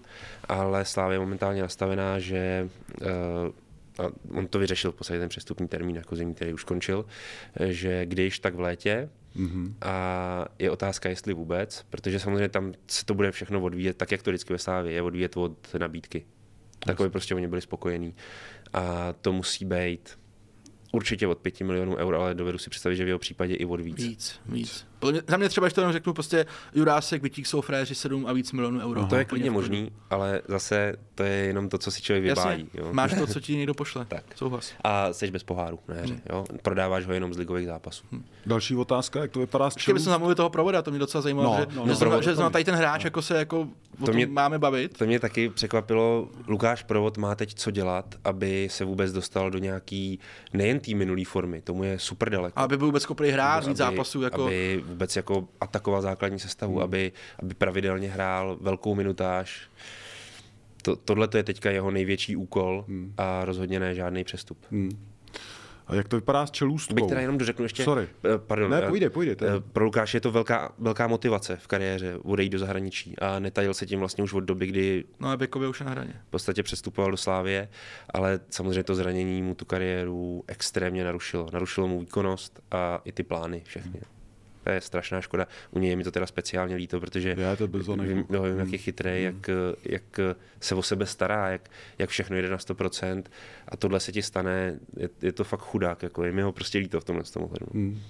ale Slávě je momentálně nastavená, že uh, a on to vyřešil v podstatě ten přestupní termín jako zimní, který už končil, že když tak v létě, Mm-hmm. A je otázka, jestli vůbec, protože samozřejmě tam se to bude všechno odvíjet, tak jak to vždycky ve Slávě, je odvíjet od nabídky. Takové prostě oni byli spokojení. A to musí být určitě od 5 milionů eur, ale dovedu si představit, že v jeho případě i od víc. Víc, víc. Za mě třeba, že to jenom řeknu, prostě Jurásek, Vytík jsou fréři 7 a víc milionů euro. No, to je klidně možný, ale zase to je jenom to, co si člověk vybájí. Jo. Máš to, co ti někdo pošle. tak. Souhlas. A jsi bez poháru na hře. Hmm. Jo? Prodáváš ho jenom z ligových zápasů. Hmm. Další otázka, jak to vypadá s Ještě bychom zamluvili toho provoda, to mě docela zajímalo, no, že, no, že, no, že, že tady ten hráč no. jako se jako to mě, máme bavit. To mě taky překvapilo. Lukáš Provod má teď co dělat, aby se vůbec dostal do nějaký nejen té minulé formy, tomu je super daleko. Aby byl vůbec schopný hrát víc zápasů. Jako... Aby vůbec jako atakoval základní sestavu, hmm. aby, aby pravidelně hrál velkou minutáž. To, tohle to je teďka jeho největší úkol hmm. a rozhodně ne žádný přestup. Hmm. A jak to vypadá s čelůstkou? Bych teda jenom dořeknu ještě. Sorry. Eh, pardon. Ne, půjde, půjde. To... Eh, pro Lukáše je to velká, velká motivace v kariéře odejít do zahraničí a netajil se tím vlastně už od doby, kdy. No a Bekovi už na hraně. V podstatě přestupoval do Slávie, ale samozřejmě to zranění mu tu kariéru extrémně narušilo. Narušilo mu výkonnost a i ty plány všechny. Hmm. To je strašná škoda. U něj je mi to teda speciálně líto, protože Já to vím, vím, no, vím, jak je chytrý, hmm. jak, jak se o sebe stará, jak, jak všechno jde na 100% a tohle se ti stane, je, je to fakt chudák, jako je mi ho prostě líto v tomhle tomu Hmm.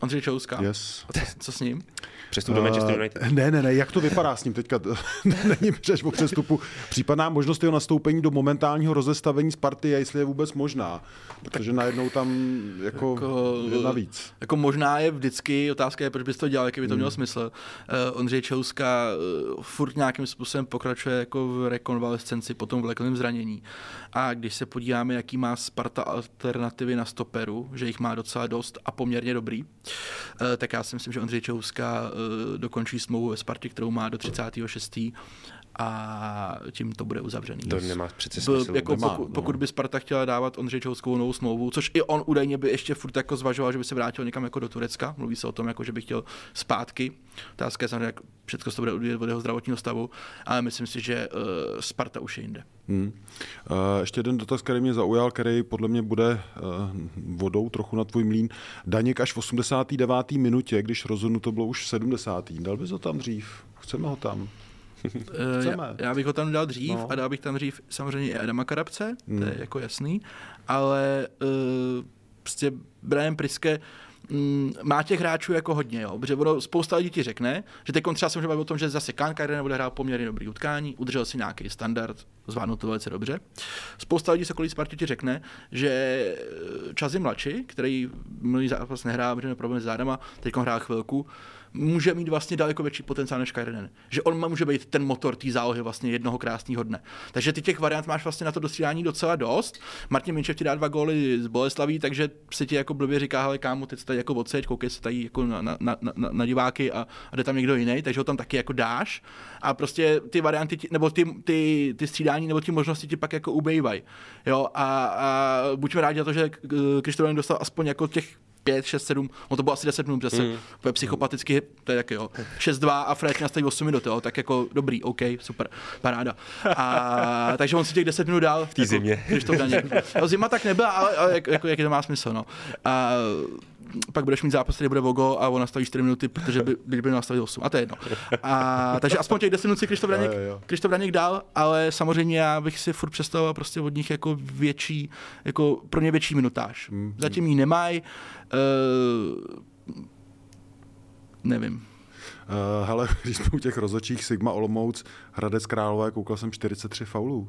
Ondřej Čouska. Yes. A co, co s ním? Přestup do Manchester United. Uh, ne, ne, ne, jak to vypadá s ním teďka? Není řeč o přestupu. Případná možnost jeho nastoupení do momentálního rozestavení Sparty je, jestli je vůbec možná. Protože najednou tam jako, jako je navíc. Jako možná je vždycky, otázka je, proč bys to dělal, jaký by to hmm. mělo smysl. Uh, Ondřej Čouska uh, furt nějakým způsobem pokračuje jako v rekonvalescenci po tom vleklém zranění. A když se podíváme, jaký má Sparta alternativy na stoperu, že jich má docela dost a poměrně dobrý, Eh, tak já si myslím, že Ondřej Čouska eh, dokončí smlouvu ve Spartě, kterou má do 36 a tím to bude uzavřený. To nemá přece smysl. Jako nemá, pokud, no. pokud by Sparta chtěla dávat Ondřej Čouskovou novou smlouvu, což i on údajně by ještě furt jako zvažoval, že by se vrátil někam jako do Turecka. Mluví se o tom, jako, že by chtěl zpátky. Otázka je samozřejmě, jak všechno to bude odvíjet od jeho zdravotního stavu, ale myslím si, že uh, Sparta už je jinde. Hmm. Uh, ještě jeden dotaz, který mě zaujal, který podle mě bude uh, vodou trochu na tvůj mlín. Daněk až v 89. minutě, když rozhodnuto bylo už v 70. Dal bys ho tam dřív? Chceme ho tam. Já, já bych ho tam dal dřív no. a dal bych tam dřív samozřejmě i Adama Karabce, hmm. to je hmm. jako jasný, ale uh, prostě Brian Priske mm, má těch hráčů jako hodně, jo, protože ono, spousta lidí ti řekne, že teď třeba se může bavit o tom, že zase Kán Kajren bude hrát poměrně dobrý utkání, udržel si nějaký standard, zvládnul to velice dobře. Spousta lidí se kolí Spartě ti řekne, že Čazy Mlači, který minulý zápas nehrál, protože problém s zádama, teď hrál chvilku, může mít vlastně daleko větší potenciál než Kairinen. Že on může být ten motor té zálohy vlastně jednoho krásného dne. Takže ty těch variant máš vlastně na to dostřídání docela dost. Martin Minčev ti dá dva góly z Boleslaví, takže se ti jako blbě říká, hele kámo, teď tady jako odseď, koukej se tady jako na, na, na, na, diváky a, a jde tam někdo jiný, takže ho tam taky jako dáš. A prostě ty varianty, ti, nebo ty, ty, ty střídání, nebo ty možnosti ti pak jako ubejvají. Jo, a, a buďme rádi za to, že Krištof dostal aspoň jako těch 5, 6, 7, on to bylo asi 10 minut, protože mm. se psychopaticky, to je taky jo, 6, 2 a Fred nastaví 8 minut, jo, tak jako dobrý, OK, super, paráda. A, takže on si těch 10 minut dál. V té jako, zimě. Když to daně. No, zima tak nebyla, ale, ale jak, jako, jaký to má smysl, no. A, pak budeš mít zápas, který bude Vogo a on nastaví 4 minuty, protože by, by, by nastavit 8. A to je jedno. A, takže aspoň těch 10 minut si Krištof Daněk, Krištof Daněk dal, ale samozřejmě já bych si furt představoval prostě od nich jako větší, jako pro ně větší minutáž. Mm. Zatím ji nemají. Uh, nevím. Uh, hele, když jsme u těch rozočích Sigma Olomouc, Hradec Králové, koukal jsem 43 faulů.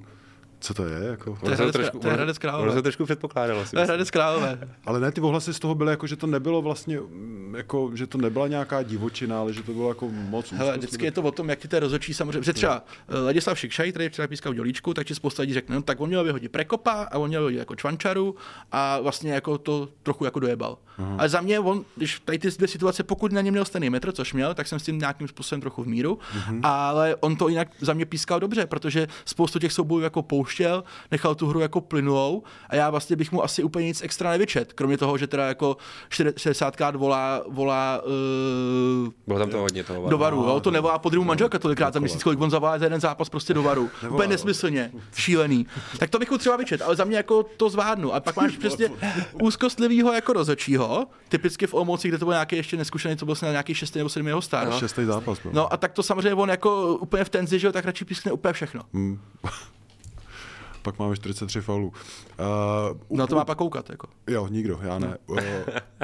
Co to je? Jako? To je Hradec, trošku, to je Hradec Králové. Ono se trošku předpokládalo. To je Hradec Králové. Ale ne, ty ohlasy z toho byly jako, že to nebylo vlastně, mm, jako, že to nebyla nějaká divočina, ale že to bylo jako moc Hele, vždycky je to o tom, jak ty té rozočí samozřejmě, že třeba no. Ladislav Šikšaj, který včera pískal dělíčku, tak ti spousta lidí řekne, no, tak on měl vyhodit Prekopa a on měl vyhodit jako Čvančaru a vlastně jako to trochu jako dojebal. Aha. Ale za mě on, když tady ty dvě situace, pokud na ně měl stejný metr, což měl, tak jsem s tím nějakým způsobem trochu v míru, uh-huh. ale on to jinak za mě pískal dobře, protože spoustu těch soubojů jako pouštěl, nechal tu hru jako plynulou a já vlastně bych mu asi úplně nic extra nevyčet, kromě toho, že teda jako 60 krát volá, volá uh, Bylo tam to hodně toho do varu, jo? to nevolá po druhou manželka tolikrát za měsíc, kolik on zavolá za jeden zápas prostě do varu. Úplně nesmyslně, šílený. Tak to bych mu třeba vyčet, ale za mě jako to zvládnu. A pak máš přesně úzkostlivýho jako rozočího, typicky v Olomouci, kde to byl nějaký ještě neskušený, co byl na nějaký šestý nebo sedmý jeho stát. Šestý zápas. Byl. No a tak to samozřejmě on jako úplně v tenzi, že jo, tak radši pískne úplně všechno. Hmm pak máme 43 faulů. Uh, Na to má pak koukat, jako. Jo, nikdo, já ne. Uh,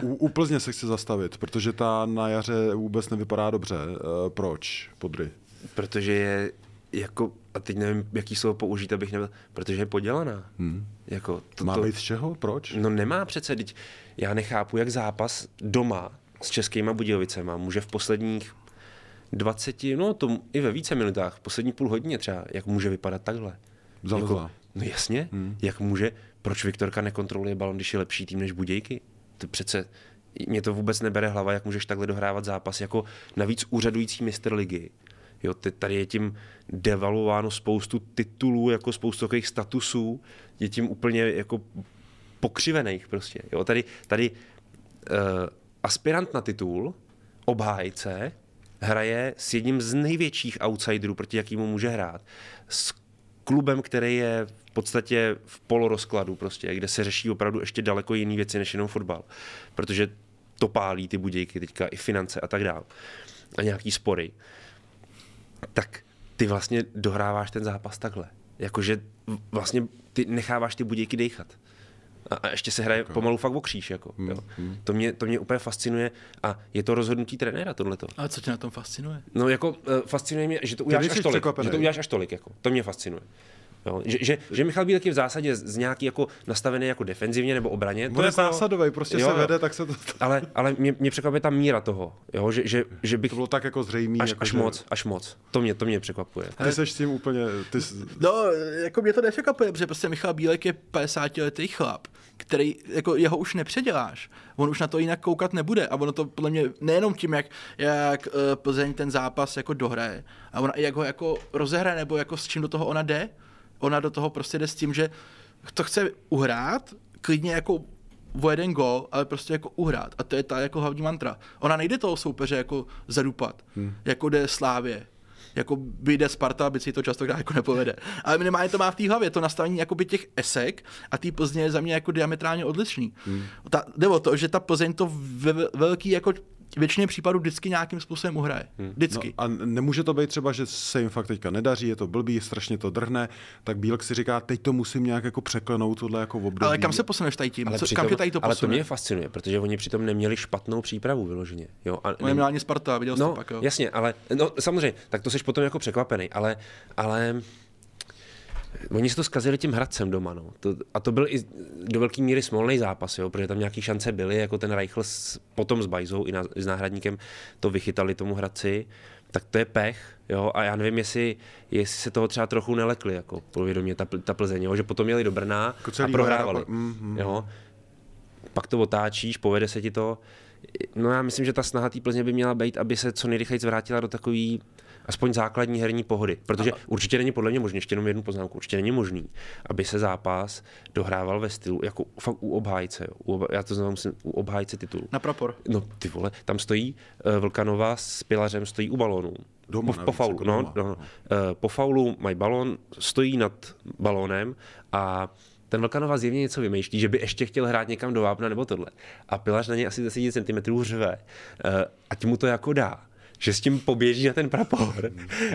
u, u Plzně se chci zastavit, protože ta na jaře vůbec nevypadá dobře. Uh, proč, Podry? Protože je jako, a teď nevím, jaký slovo použít, abych nebyl, protože je podělaná. Hmm. Jako, to, má to, být z čeho? Proč? No nemá přece, teď já nechápu, jak zápas doma s českýma Budějovicema může v posledních 20, no to i ve více minutách, v poslední půl hodině třeba, jak může vypadat takhle. Jako, No jasně, hmm. jak může, proč Viktorka nekontroluje balon, když je lepší tým než Budějky? To přece, mě to vůbec nebere hlava, jak můžeš takhle dohrávat zápas jako navíc úřadující mistr ligy. Jo, tady je tím devaluováno spoustu titulů, jako spoustu takových statusů, je tím úplně jako pokřivených prostě. Jo, tady, tady uh, aspirant na titul, obhájce, hraje s jedním z největších outsiderů, proti jakýmu může hrát. S klubem, který je podstatě v polorozkladu prostě, kde se řeší opravdu ještě daleko jiné věci než jenom fotbal. Protože to pálí ty budějky teďka i finance a tak dále. A nějaký spory. Tak ty vlastně dohráváš ten zápas takhle. Jakože vlastně ty necháváš ty budějky dejchat. A, a ještě se hraje okay. pomalu fakt o kříž. Jako, hmm, jo. Hmm. To, mě, to mě úplně fascinuje a je to rozhodnutí trenéra tohleto. A co tě na tom fascinuje? No jako uh, fascinuje mě, že to uděláš až tolik. Že to uděláš až tolik. Jako. To mě fascinuje. Jo? Že, že, že, Michal Bílek je v zásadě z nějaký jako nastavený jako defenzivně nebo obraně. To je jako, zásadový, prostě jo, se vede, tak se to... Ale, ale mě, mě překvapuje ta míra toho, jo? Že, že, že bych... To bylo tak jako zřejmý. Až, jako až že... moc, až moc. To mě, to mě překvapuje. Ty seš s tím úplně... Ty... No, jako mě to nepřekvapuje, protože prostě Michal Bílek je 50 letý chlap, který, jako jeho už nepředěláš. On už na to jinak koukat nebude. A ono to podle mě nejenom tím, jak, jak uh, Plzeň ten zápas jako dohraje, a ona jak ho jako rozehraje, nebo jako s čím do toho ona jde. Ona do toho prostě jde s tím, že to chce uhrát, klidně jako o jeden gol, ale prostě jako uhrát. A to je ta jako hlavní mantra. Ona nejde toho soupeře jako zadupat, hmm. jako jde Slávě jako vyjde Sparta, by si to často jako nepovede. Ale minimálně to má v té hlavě, to nastavení jakoby těch esek a ty Plzně je za mě jako diametrálně odlišný. Hmm. Ta, jde o to, že ta Plzeň to ve velký jako většině případů vždycky nějakým způsobem uhraje. Hmm. Vždycky. No a nemůže to být třeba, že se jim fakt teďka nedaří, je to blbý, strašně to drhne, tak Bílek si říká, teď to musím nějak jako překlenout, tohle jako období. Ale kam se posuneš tady tím? Ale Co, přitom, kam tě tady to posune? Ale to mě fascinuje, protože oni přitom neměli špatnou přípravu vyloženě. Jo? A ne... ani Sparta, viděl no, pak, jo. jasně, ale no, samozřejmě, tak to jsi potom jako překvapený, ale, ale Oni se to zkazili tím Hradcem doma. No. To, a to byl i do velké míry smolný zápas, jo, protože tam nějaké šance byly, jako ten Reichl s, potom s Bajzou i na, s náhradníkem to vychytali tomu Hradci. Tak to je pech, jo, a já nevím, jestli, jestli se toho třeba trochu nelekli, jako povědomě ta, ta Plzeň, jo, že potom jeli do Brna jako a prohrávali. Mm, mm. Jo. Pak to otáčíš, povede se ti to. No já myslím, že ta snaha té Plzně by měla být, aby se co nejrychleji zvrátila do takový aspoň základní herní pohody. Protože a... určitě není podle mě možné, ještě jenom jednu poznámku, určitě není možný, aby se zápas dohrával ve stylu, jako fakt u obhájce. Jo. U ob, já to znám myslím, u obhájce titulu. Na prapor. No ty vole, tam stojí uh, Vlkanova s Pilařem, stojí u balónu. Doma, po, po faulu, jako no, no, no. Uh, po faulu mají balón, stojí nad balónem a ten Vlkanova zjevně něco vymýšlí, že by ještě chtěl hrát někam do vápna nebo tohle. A Pilař na něj asi 10 cm řve. Uh, ať mu to jako dá že s tím poběží na ten prapor.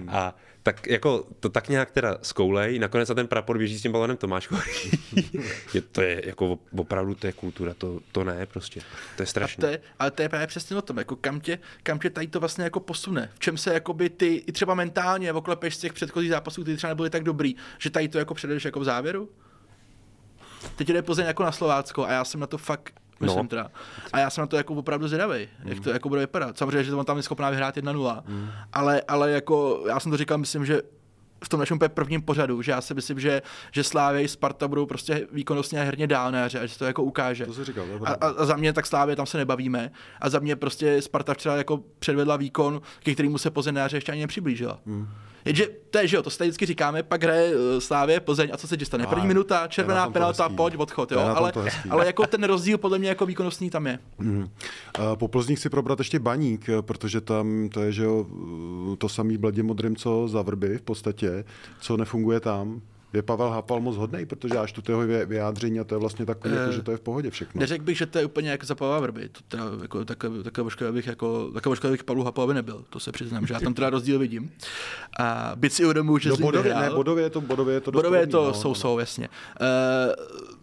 A tak jako to tak nějak teda zkoulej, nakonec na ten prapor běží s tím balonem Tomáš je, To je jako opravdu to je kultura, to, to ne prostě, to je strašné. To je, ale to je právě přesně o tom, jako kam tě, kam tě tady to vlastně jako posune, v čem se jakoby ty i třeba mentálně oklepeš z těch předchozích zápasů, ty třeba nebyly tak dobrý, že tady to jako předeš jako v závěru? Teď jde Plzeň jako na Slovácko a já jsem na to fakt myslím no. teda. A já jsem na to jako opravdu zvědavý, mm. jak to jako bude vypadat. Samozřejmě, že on tam je schopná vyhrát 1-0, mm. ale, ale jako já jsem to říkal, myslím, že v tom našem prvním pořadu, že já si myslím, že, že Slávě i Sparta budou prostě výkonnostně a herně dál na a že to jako ukáže. To říkal, a, a, a, za mě tak Slávě tam se nebavíme a za mě prostě Sparta včera jako předvedla výkon, ke kterému se Plzeň na ještě ani nepřiblížila. Mm. Jenže to je, že jo, to se vždycky říkáme, pak hraje eh, Slávě Plzeň a co se ti stane? První minuta, červená penalta, pojď, odchod, jo, ale, ale jako ten rozdíl podle mě jako výkonnostní tam je. Mm. Po Plzních si probrat ještě baník, protože tam to je, že jo, to samý bledě modrým, co za vrby v podstatě, co nefunguje tam je Pavel Hapal moc hodný, protože až tu jeho vyjádření a to je vlastně takové, jako, že to je v pohodě všechno. Neřekl bych, že to je úplně jako za Pavla Vrby. To teda, jako, takové, takové božka bych jako, takové božka bych Pavlu Hapalovi nebyl, to se přiznám, že já tam teda rozdíl vidím. A byť si uvědomuji, že no, bodově, ne, bodově je to, bodově je to Bodově je to no, jsou, no. jsou, jasně. Uh,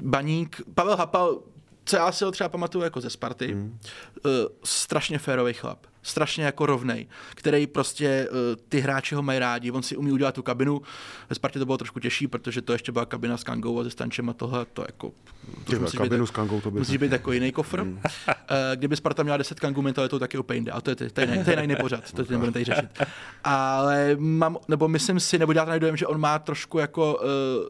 Baník, Pavel Hapal co já si ho třeba pamatuju jako ze Sparty, mm. uh, strašně férový chlap, strašně jako rovnej, který prostě uh, ty hráči ho mají rádi, on si umí udělat tu kabinu, ve Spartě to bylo trošku těžší, protože to ještě byla kabina s Kangou a se Stančem a tohle, to jako... To musí kabinu být, s Kangou to by... Musí být jako jiný kofr. Mm. Uh, kdyby Sparta měla 10 Kangů mentalitou, tak je úplně jinde, ale to je, to je, to je na jiný pořad, to nebudeme tady řešit. Ale mám, nebo myslím si, nebo dělat dojem, že on má trošku jako uh,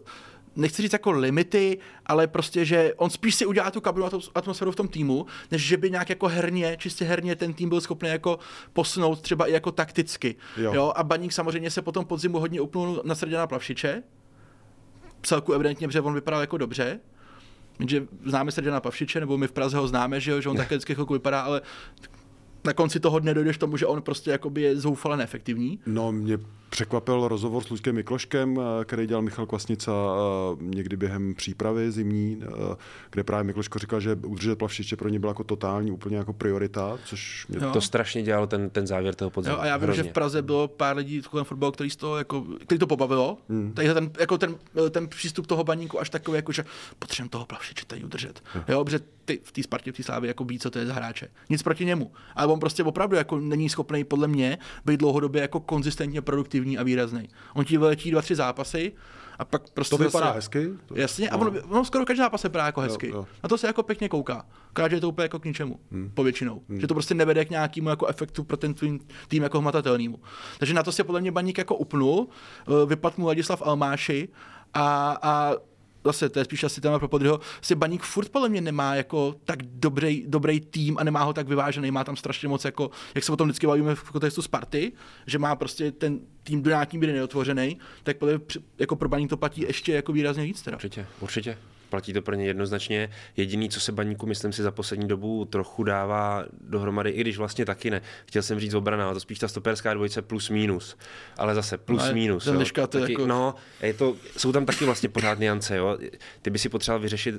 nechci říct jako limity, ale prostě, že on spíš si udělá tu kabinu a tu atmosféru v tom týmu, než že by nějak jako herně, čistě herně ten tým byl schopný jako posunout třeba i jako takticky. Jo. jo? A Baník samozřejmě se potom podzimu hodně upnul na Srděna Plavšiče, celku evidentně, protože on vypadal jako dobře, že známe Srděna Pavšiče, nebo my v Praze ho známe, že, jo, že on také vždycky chvilku vypadá, ale na konci toho dne dojdeš tomu, že on prostě jakoby je zoufale neefektivní. No, mě překvapil rozhovor s Luďkem Mikloškem, eh, který dělal Michal Kvasnica eh, někdy během přípravy zimní, eh, kde právě Mikloško říkal, že udržet plavšiště pro ně byla jako totální úplně jako priorita, což mě... To strašně dělalo ten, ten závěr toho podzimu. Jo, a já vím, Hrozně. že v Praze bylo pár lidí v fotbal, který, z toho, jako, který to pobavilo. Hmm. Takže ten, jako ten, ten, přístup toho baníku až takový, jako, že potřebujeme toho plavšiče tady udržet. Jo. jo, protože ty, v té Spartě, v té Slávě jako ví, co to je za hráče. Nic proti němu. Ale on prostě opravdu jako není schopný podle mě být dlouhodobě jako konzistentně produktivní a výrazný. On ti vyletí dva, tři zápasy, a pak prostě to vypadá zase, hezky. To, jasně, no. a on, no, skoro každý zápas se vypadá jako hezky. Jo, jo. Na to se jako pěkně kouká. Akorát, je to úplně jako k ničemu, hmm. povětšinou. Hmm. Že to prostě nevede k nějakému jako efektu pro ten tvůj tým jako hmatatelnému. Takže na to se podle mě baník jako upnul, eh, vypadl mu Ladislav Almáši a, a zase to je spíš asi téma pro Podryho, si Baník furt podle mě nemá jako tak dobrý, dobrý tým a nemá ho tak vyvážený, má tam strašně moc jako, jak se o tom vždycky bavíme v kontextu Sparty, že má prostě ten tým do nějaký míry neotvořený, tak podle jako pro Baník to platí ještě jako výrazně víc teda. Určitě, určitě platí to pro ně jednoznačně. Jediný, co se baníku, myslím si, za poslední dobu trochu dává dohromady, i když vlastně taky ne. Chtěl jsem říct obrana, ale to spíš ta stoperská dvojice plus minus. Ale zase plus no, minus. Jo. to taky, jako... No, je to, jsou tam taky vlastně pořád niance. Jo. Ty by si potřeboval vyřešit,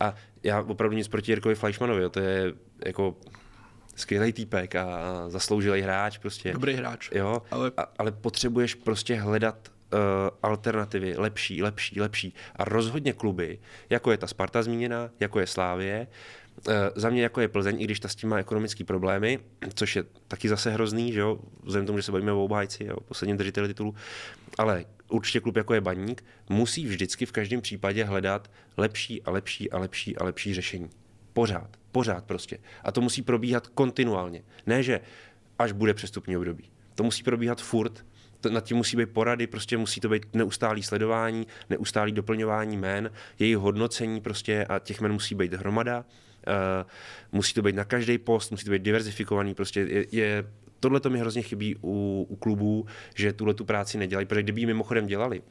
a já opravdu nic proti Jirkovi Fleischmanovi, jo. to je jako skvělý týpek a zasloužilý hráč prostě. Dobrý hráč. Jo, ale... A, ale potřebuješ prostě hledat alternativy lepší, lepší, lepší. A rozhodně kluby, jako je ta Sparta zmíněná, jako je Slávě, uh, za mě jako je Plzeň, i když ta s tím má ekonomické problémy, což je taky zase hrozný, že jo, vzhledem tomu, že se bavíme o obhájci, jo, posledním držiteli titulu, ale určitě klub jako je Baník musí vždycky v každém případě hledat lepší a lepší a lepší a lepší řešení. Pořád, pořád prostě. A to musí probíhat kontinuálně. Ne, že až bude přestupní období. To musí probíhat furt, nad tím musí být porady, prostě musí to být neustálý sledování, neustálý doplňování jmen, jejich hodnocení prostě a těch jmen musí být hromada. Uh, musí to být na každý post, musí to být diverzifikovaný, prostě je, je tohle to mi hrozně chybí u, u klubů, že tuhle tu práci nedělají, protože kdyby ji mimochodem dělali,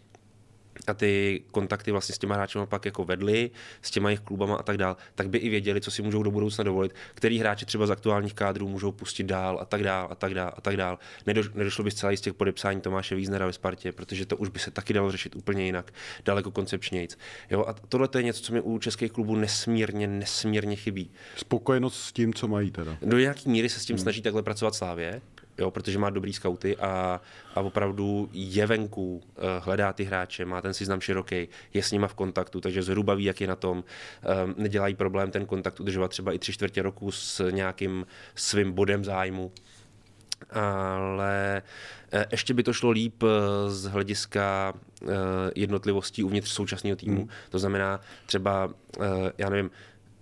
a ty kontakty vlastně s těma hráči pak jako vedli, s těma jejich klubama a tak dál, tak by i věděli, co si můžou do budoucna dovolit, který hráči třeba z aktuálních kádrů můžou pustit dál a tak dál a tak dál a tak dál. Nedo, nedošlo by zcela z těch podepsání Tomáše Víznera ve Spartě, protože to už by se taky dalo řešit úplně jinak, daleko koncepčnějc. Jo, a tohle to je něco, co mi u českých klubů nesmírně, nesmírně chybí. Spokojenost s tím, co mají teda. Do nějaké míry se s tím hmm. snaží takhle pracovat Slávě, jo, protože má dobrý skauty a, a opravdu je venku, uh, hledá ty hráče, má ten seznam široký, je s nima v kontaktu, takže zhruba ví, jak je na tom. Um, nedělají problém ten kontakt udržovat třeba i tři čtvrtě roku s nějakým svým bodem zájmu. Ale uh, ještě by to šlo líp uh, z hlediska jednotlivostí uvnitř současného týmu. Hmm. To znamená třeba, já nevím,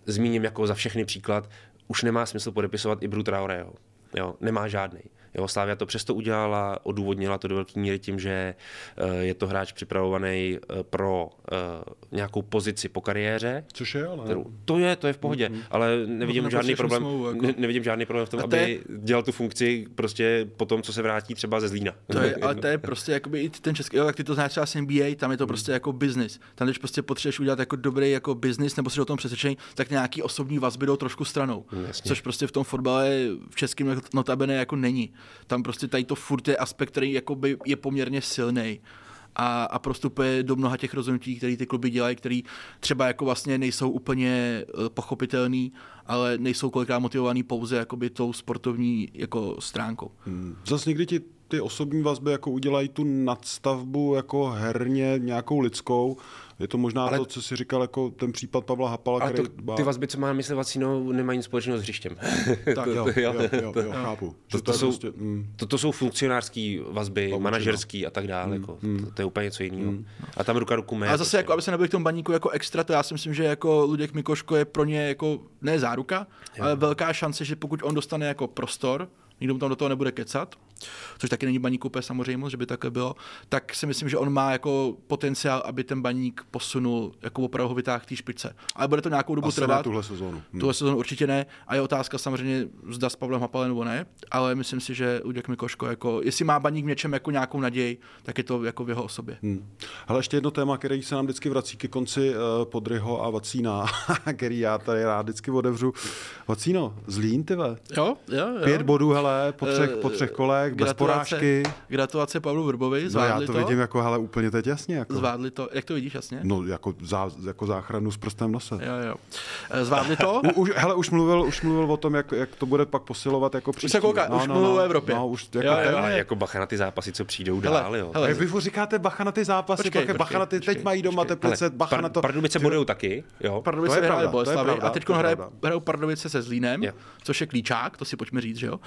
zmíním jako za všechny příklad, už nemá smysl podepisovat i Traoreho. Jo, nemá žádný. Jo, Slávia to přesto udělala, odůvodnila to do velké míry tím, že eh, je to hráč připravovaný eh, pro eh, nějakou pozici po kariéře. Což je, ale... To je, to je v pohodě, mm-hmm. ale nevidím no žádný problém, smlouvu, jako... ne, nevidím žádný problém v tom, aby je... dělal tu funkci prostě po tom, co se vrátí třeba ze Zlína. To je, ale to je prostě jakoby i ten český, jo, tak ty to znáš třeba z NBA, tam je to mm. prostě jako business. Tam když prostě potřebuješ udělat jako dobrý jako business nebo si o tom přesvědčený, tak nějaký osobní vazby jdou trošku stranou. Jasně. Což prostě v tom fotbale v českém notabene jako není. Tam prostě tady to furt je aspekt, který jakoby je poměrně silný a, a prostupuje do mnoha těch rozhodnutí, které ty kluby dělají, které třeba jako vlastně nejsou úplně eh, pochopitelný, ale nejsou kolikrát motivovaný pouze jakoby tou sportovní jako stránkou. Hmm. Zase někdy ti ty osobní vazby jako udělají tu nadstavbu jako herně nějakou lidskou, je to možná ale, to, co si říkal, jako ten případ Pavla Hapala, ale který... To, ty vazby, co má myslet Vacínou, nemají nic společného s hřištěm. tak to, jo, jo, jo, jo, jo, chápu. To, to, to, jsou, prostě, mm. to, to jsou funkcionářské vazby, no, manažerský a tak dále. Mm, jako, mm. To, to, je úplně něco jiného. Mm. A tam ruka ruku mé. A zase, prostě. jako, aby se nebyl k tomu baníku jako extra, to já si myslím, že jako Luděk Mikoško je pro ně jako ne záruka, jo. ale velká šance, že pokud on dostane jako prostor, nikdo mu tam do toho nebude kecat, což taky není baník úplně samozřejmě, že by takhle bylo, tak si myslím, že on má jako potenciál, aby ten baník posunul, jako opravdu ho vytáhl té špičce. Ale bude to nějakou dobu Asi trvat. tuhle sezónu. Hmm. Tuhle sezónu určitě ne. A je otázka samozřejmě, zda s Pavlem Hapalem nebo ne, ale myslím si, že Luděk Mikoško, jako, jestli má baník v něčem jako nějakou naději, tak je to jako v jeho osobě. Hmm. Ale ještě jedno téma, který se nám vždycky vrací ke konci uh, Podryho a Vacína, který já tady rád vždycky otevřu. Vacíno, Zlín, ty Jo, jo, jo. Pět bodů, hele, po třech, po třech kolech Bez porážky. Gratulace Pavlu Vrbovi, zvládli no, já to, to. vidím jako, hele, úplně teď jasně. Jako. Zvládli to, jak to vidíš jasně? No, jako, zá, jako záchranu s prstem nose. Jo, jo. Eh, zvládli to? u, už, hele, už mluvil, už mluvil o tom, jak, jak to bude pak posilovat jako příští. Už se kouká, no, už no, mluvil no, o Evropě. No, už jako, jo, jo, jo. jako bacha na ty zápasy, co přijdou hele, dál, jo. Hele, vy říkáte bacha na ty zápasy, počkej, počkej, bacha na ty, teď mají doma teplice, bacha na to. Pardubice budou taky, jo. Pardubice Boleslavi a teď hrajou Pardubice se Zlínem, což je klíčák, to si pojďme říct, že jo.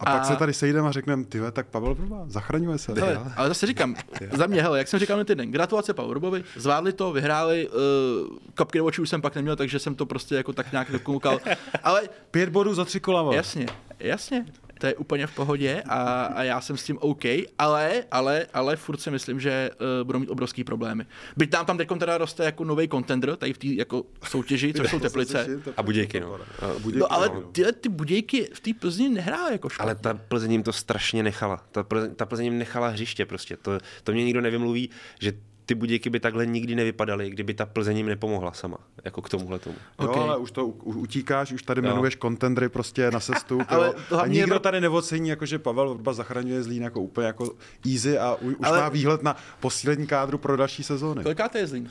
A pak se tady sejdeme a řekneme, ty tak Pavel Vrba, zachraňuje se. Hele, ale zase říkám, za mě, hele, jak jsem říkal na týden, gratulace Pavlu Vrbovi, zvládli to, vyhráli, uh, kapky do očí už jsem pak neměl, takže jsem to prostě jako tak nějak dokoukal. Ale pět bodů za tři kola. Jasně, jasně to je úplně v pohodě a, a já jsem s tím OK, ale, ale, ale furt si myslím, že uh, budou mít obrovský problémy. Byť tam tam teď teda roste jako nový contender, tady v té jako soutěži, což jsou Teplice. A Budějky, no. A budějky, no ale ty, ty Budějky v té Plzni nehrály jako škoda. Ale ta Plzeň jim to strašně nechala. Ta Plzeň, ta Plzeň jim nechala hřiště prostě. To, to mě nikdo nevymluví, že ty budějky by takhle nikdy nevypadaly, kdyby ta Plzeň jim nepomohla sama, jako k tomuhle tomu. Okay. Jo, ale už to už utíkáš, už tady jo. jmenuješ kontendry prostě na sestup. ale a nikdo je... tady neocení, jako že Pavel Vrba zachraňuje Zlín jako úplně jako easy a už ale... má výhled na posílení kádru pro další sezóny. Koliká to je Zlín?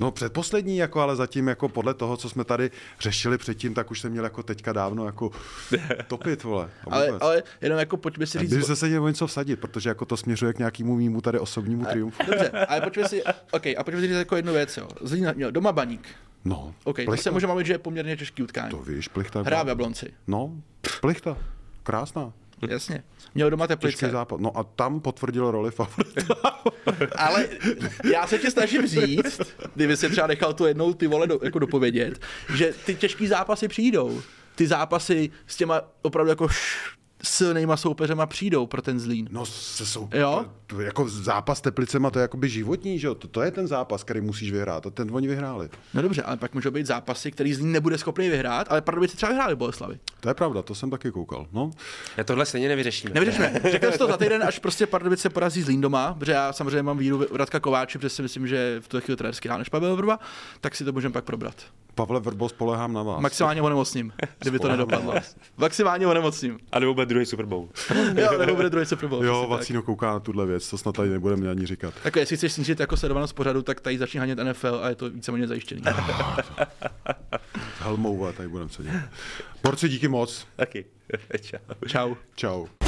No předposlední, jako, ale zatím jako podle toho, co jsme tady řešili předtím, tak už jsem měl jako teďka dávno jako topit, vole. ale, ale jenom jako pojďme si říct... By se měl něco vsadit, protože jako to směřuje k nějakému mýmu tady osobnímu ale, triumfu. Dobře, ale pojďme si, OK, a pojďme si říct jako jednu věc, jo. Zlín měl doma baník. No. OK, plichta. to se můžeme mluvit, že je poměrně těžký utkání. To víš, plichta. Hrá v Jablonci. No, plichta. Krásná. Jasně. Měl doma teplice. západ. No a tam potvrdil roli favorita. Ale já se tě snažím říct, kdyby si třeba nechal to jednou ty vole do, jako dopovědět, že ty těžký zápasy přijdou. Ty zápasy s těma opravdu jako silnýma soupeřema přijdou pro ten Zlín. No se jsou, jo? To, jako zápas s Teplicema, to je jakoby životní, že jo? To, to, je ten zápas, který musíš vyhrát a ten oni vyhráli. No dobře, ale pak můžou být zápasy, který Zlín nebude schopný vyhrát, ale Pardubice třeba vyhráli Boleslavy. To je pravda, to jsem taky koukal. No. Já tohle stejně nevyřešíme. Nevyřešíme. Řekl to za týden, až prostě Pardubice porazí Zlín doma, protože já samozřejmě mám víru Radka Kováče, protože si myslím, že v tuhle chvíli trenérsky než Pavel Vrba, tak si to můžeme pak probrat. Pavle Vrbo, spolehám na vás. Maximálně onemocním, kdyby to nedopadlo. Maximálně onemocním. A nebo bude druhý Super Bowl. jo, nebo bude druhý Super Bowl. Jo, Vacíno kouká na tuhle věc, to snad tady nebudeme ani říkat. Tak jestli chceš snížit jako sledovanost pořadu, tak tady začne hanět NFL a je to víceméně zajištěný. Helmouva, tady budeme sedět. Porci, díky moc. Taky. Čau. Čau. Čau.